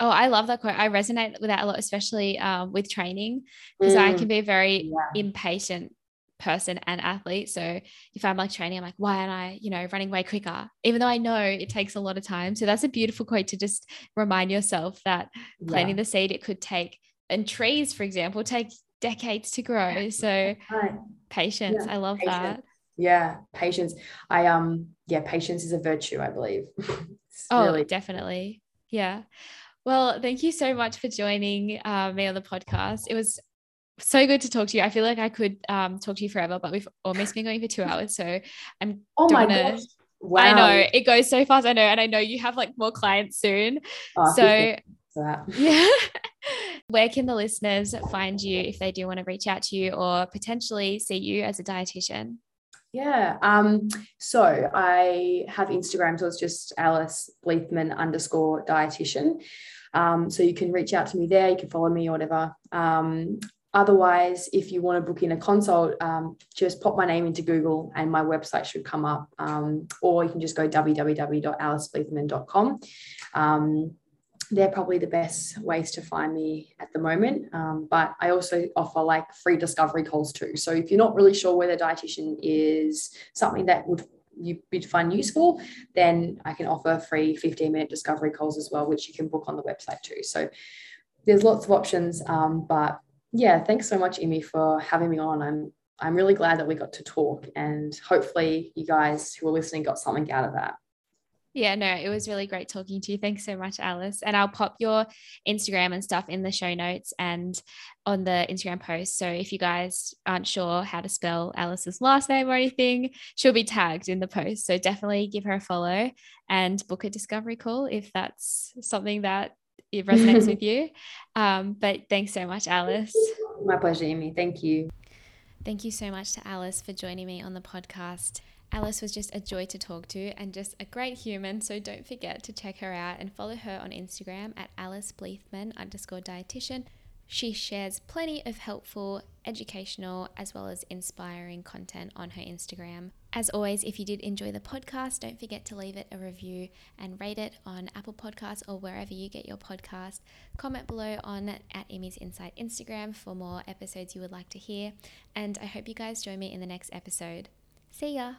Oh, I love that quote. I resonate with that a lot, especially um, with training, because mm, I can be very yeah. impatient person and athlete. So if I'm like training, I'm like, why aren't I, you know, running way quicker? Even though I know it takes a lot of time. So that's a beautiful quote to just remind yourself that planting yeah. the seed, it could take, and trees, for example, take decades to grow. So right. patience. Yeah. I love patience. that. Yeah, patience. I um yeah, patience is a virtue, I believe. oh, really- definitely. Yeah. Well, thank you so much for joining uh, me on the podcast. It was so good to talk to you. I feel like I could um, talk to you forever, but we've almost been going for two hours. So I'm oh my gonna... gosh. Wow. I know it goes so fast. I know, and I know you have like more clients soon. Oh, so yeah. Where can the listeners find you if they do want to reach out to you or potentially see you as a dietitian? Yeah. Um, so I have Instagram, so it's just Alice Bleethman underscore dietitian. Um, so you can reach out to me there, you can follow me or whatever. Um, otherwise, if you want to book in a consult, um, just pop my name into Google and my website should come up. Um, or you can just go www.alicebleethman.com. Um, they're probably the best ways to find me at the moment. Um, but I also offer like free discovery calls too. So if you're not really sure whether dietitian is something that would you would find useful, then I can offer free 15 minute discovery calls as well, which you can book on the website too. So there's lots of options. Um, but yeah, thanks so much, Imi, for having me on. I'm I'm really glad that we got to talk, and hopefully you guys who are listening got something out of that. Yeah, no, it was really great talking to you. Thanks so much, Alice. And I'll pop your Instagram and stuff in the show notes and on the Instagram post. So if you guys aren't sure how to spell Alice's last name or anything, she'll be tagged in the post. So definitely give her a follow and book a discovery call if that's something that it resonates with you. Um, but thanks so much, Alice. My pleasure, Amy. Thank you. Thank you so much to Alice for joining me on the podcast. Alice was just a joy to talk to and just a great human. So don't forget to check her out and follow her on Instagram at Alice Bleethman underscore dietitian. She shares plenty of helpful, educational, as well as inspiring content on her Instagram. As always, if you did enjoy the podcast, don't forget to leave it a review and rate it on Apple Podcasts or wherever you get your podcast. Comment below on at Emmy's Insight Instagram for more episodes you would like to hear. And I hope you guys join me in the next episode. See ya!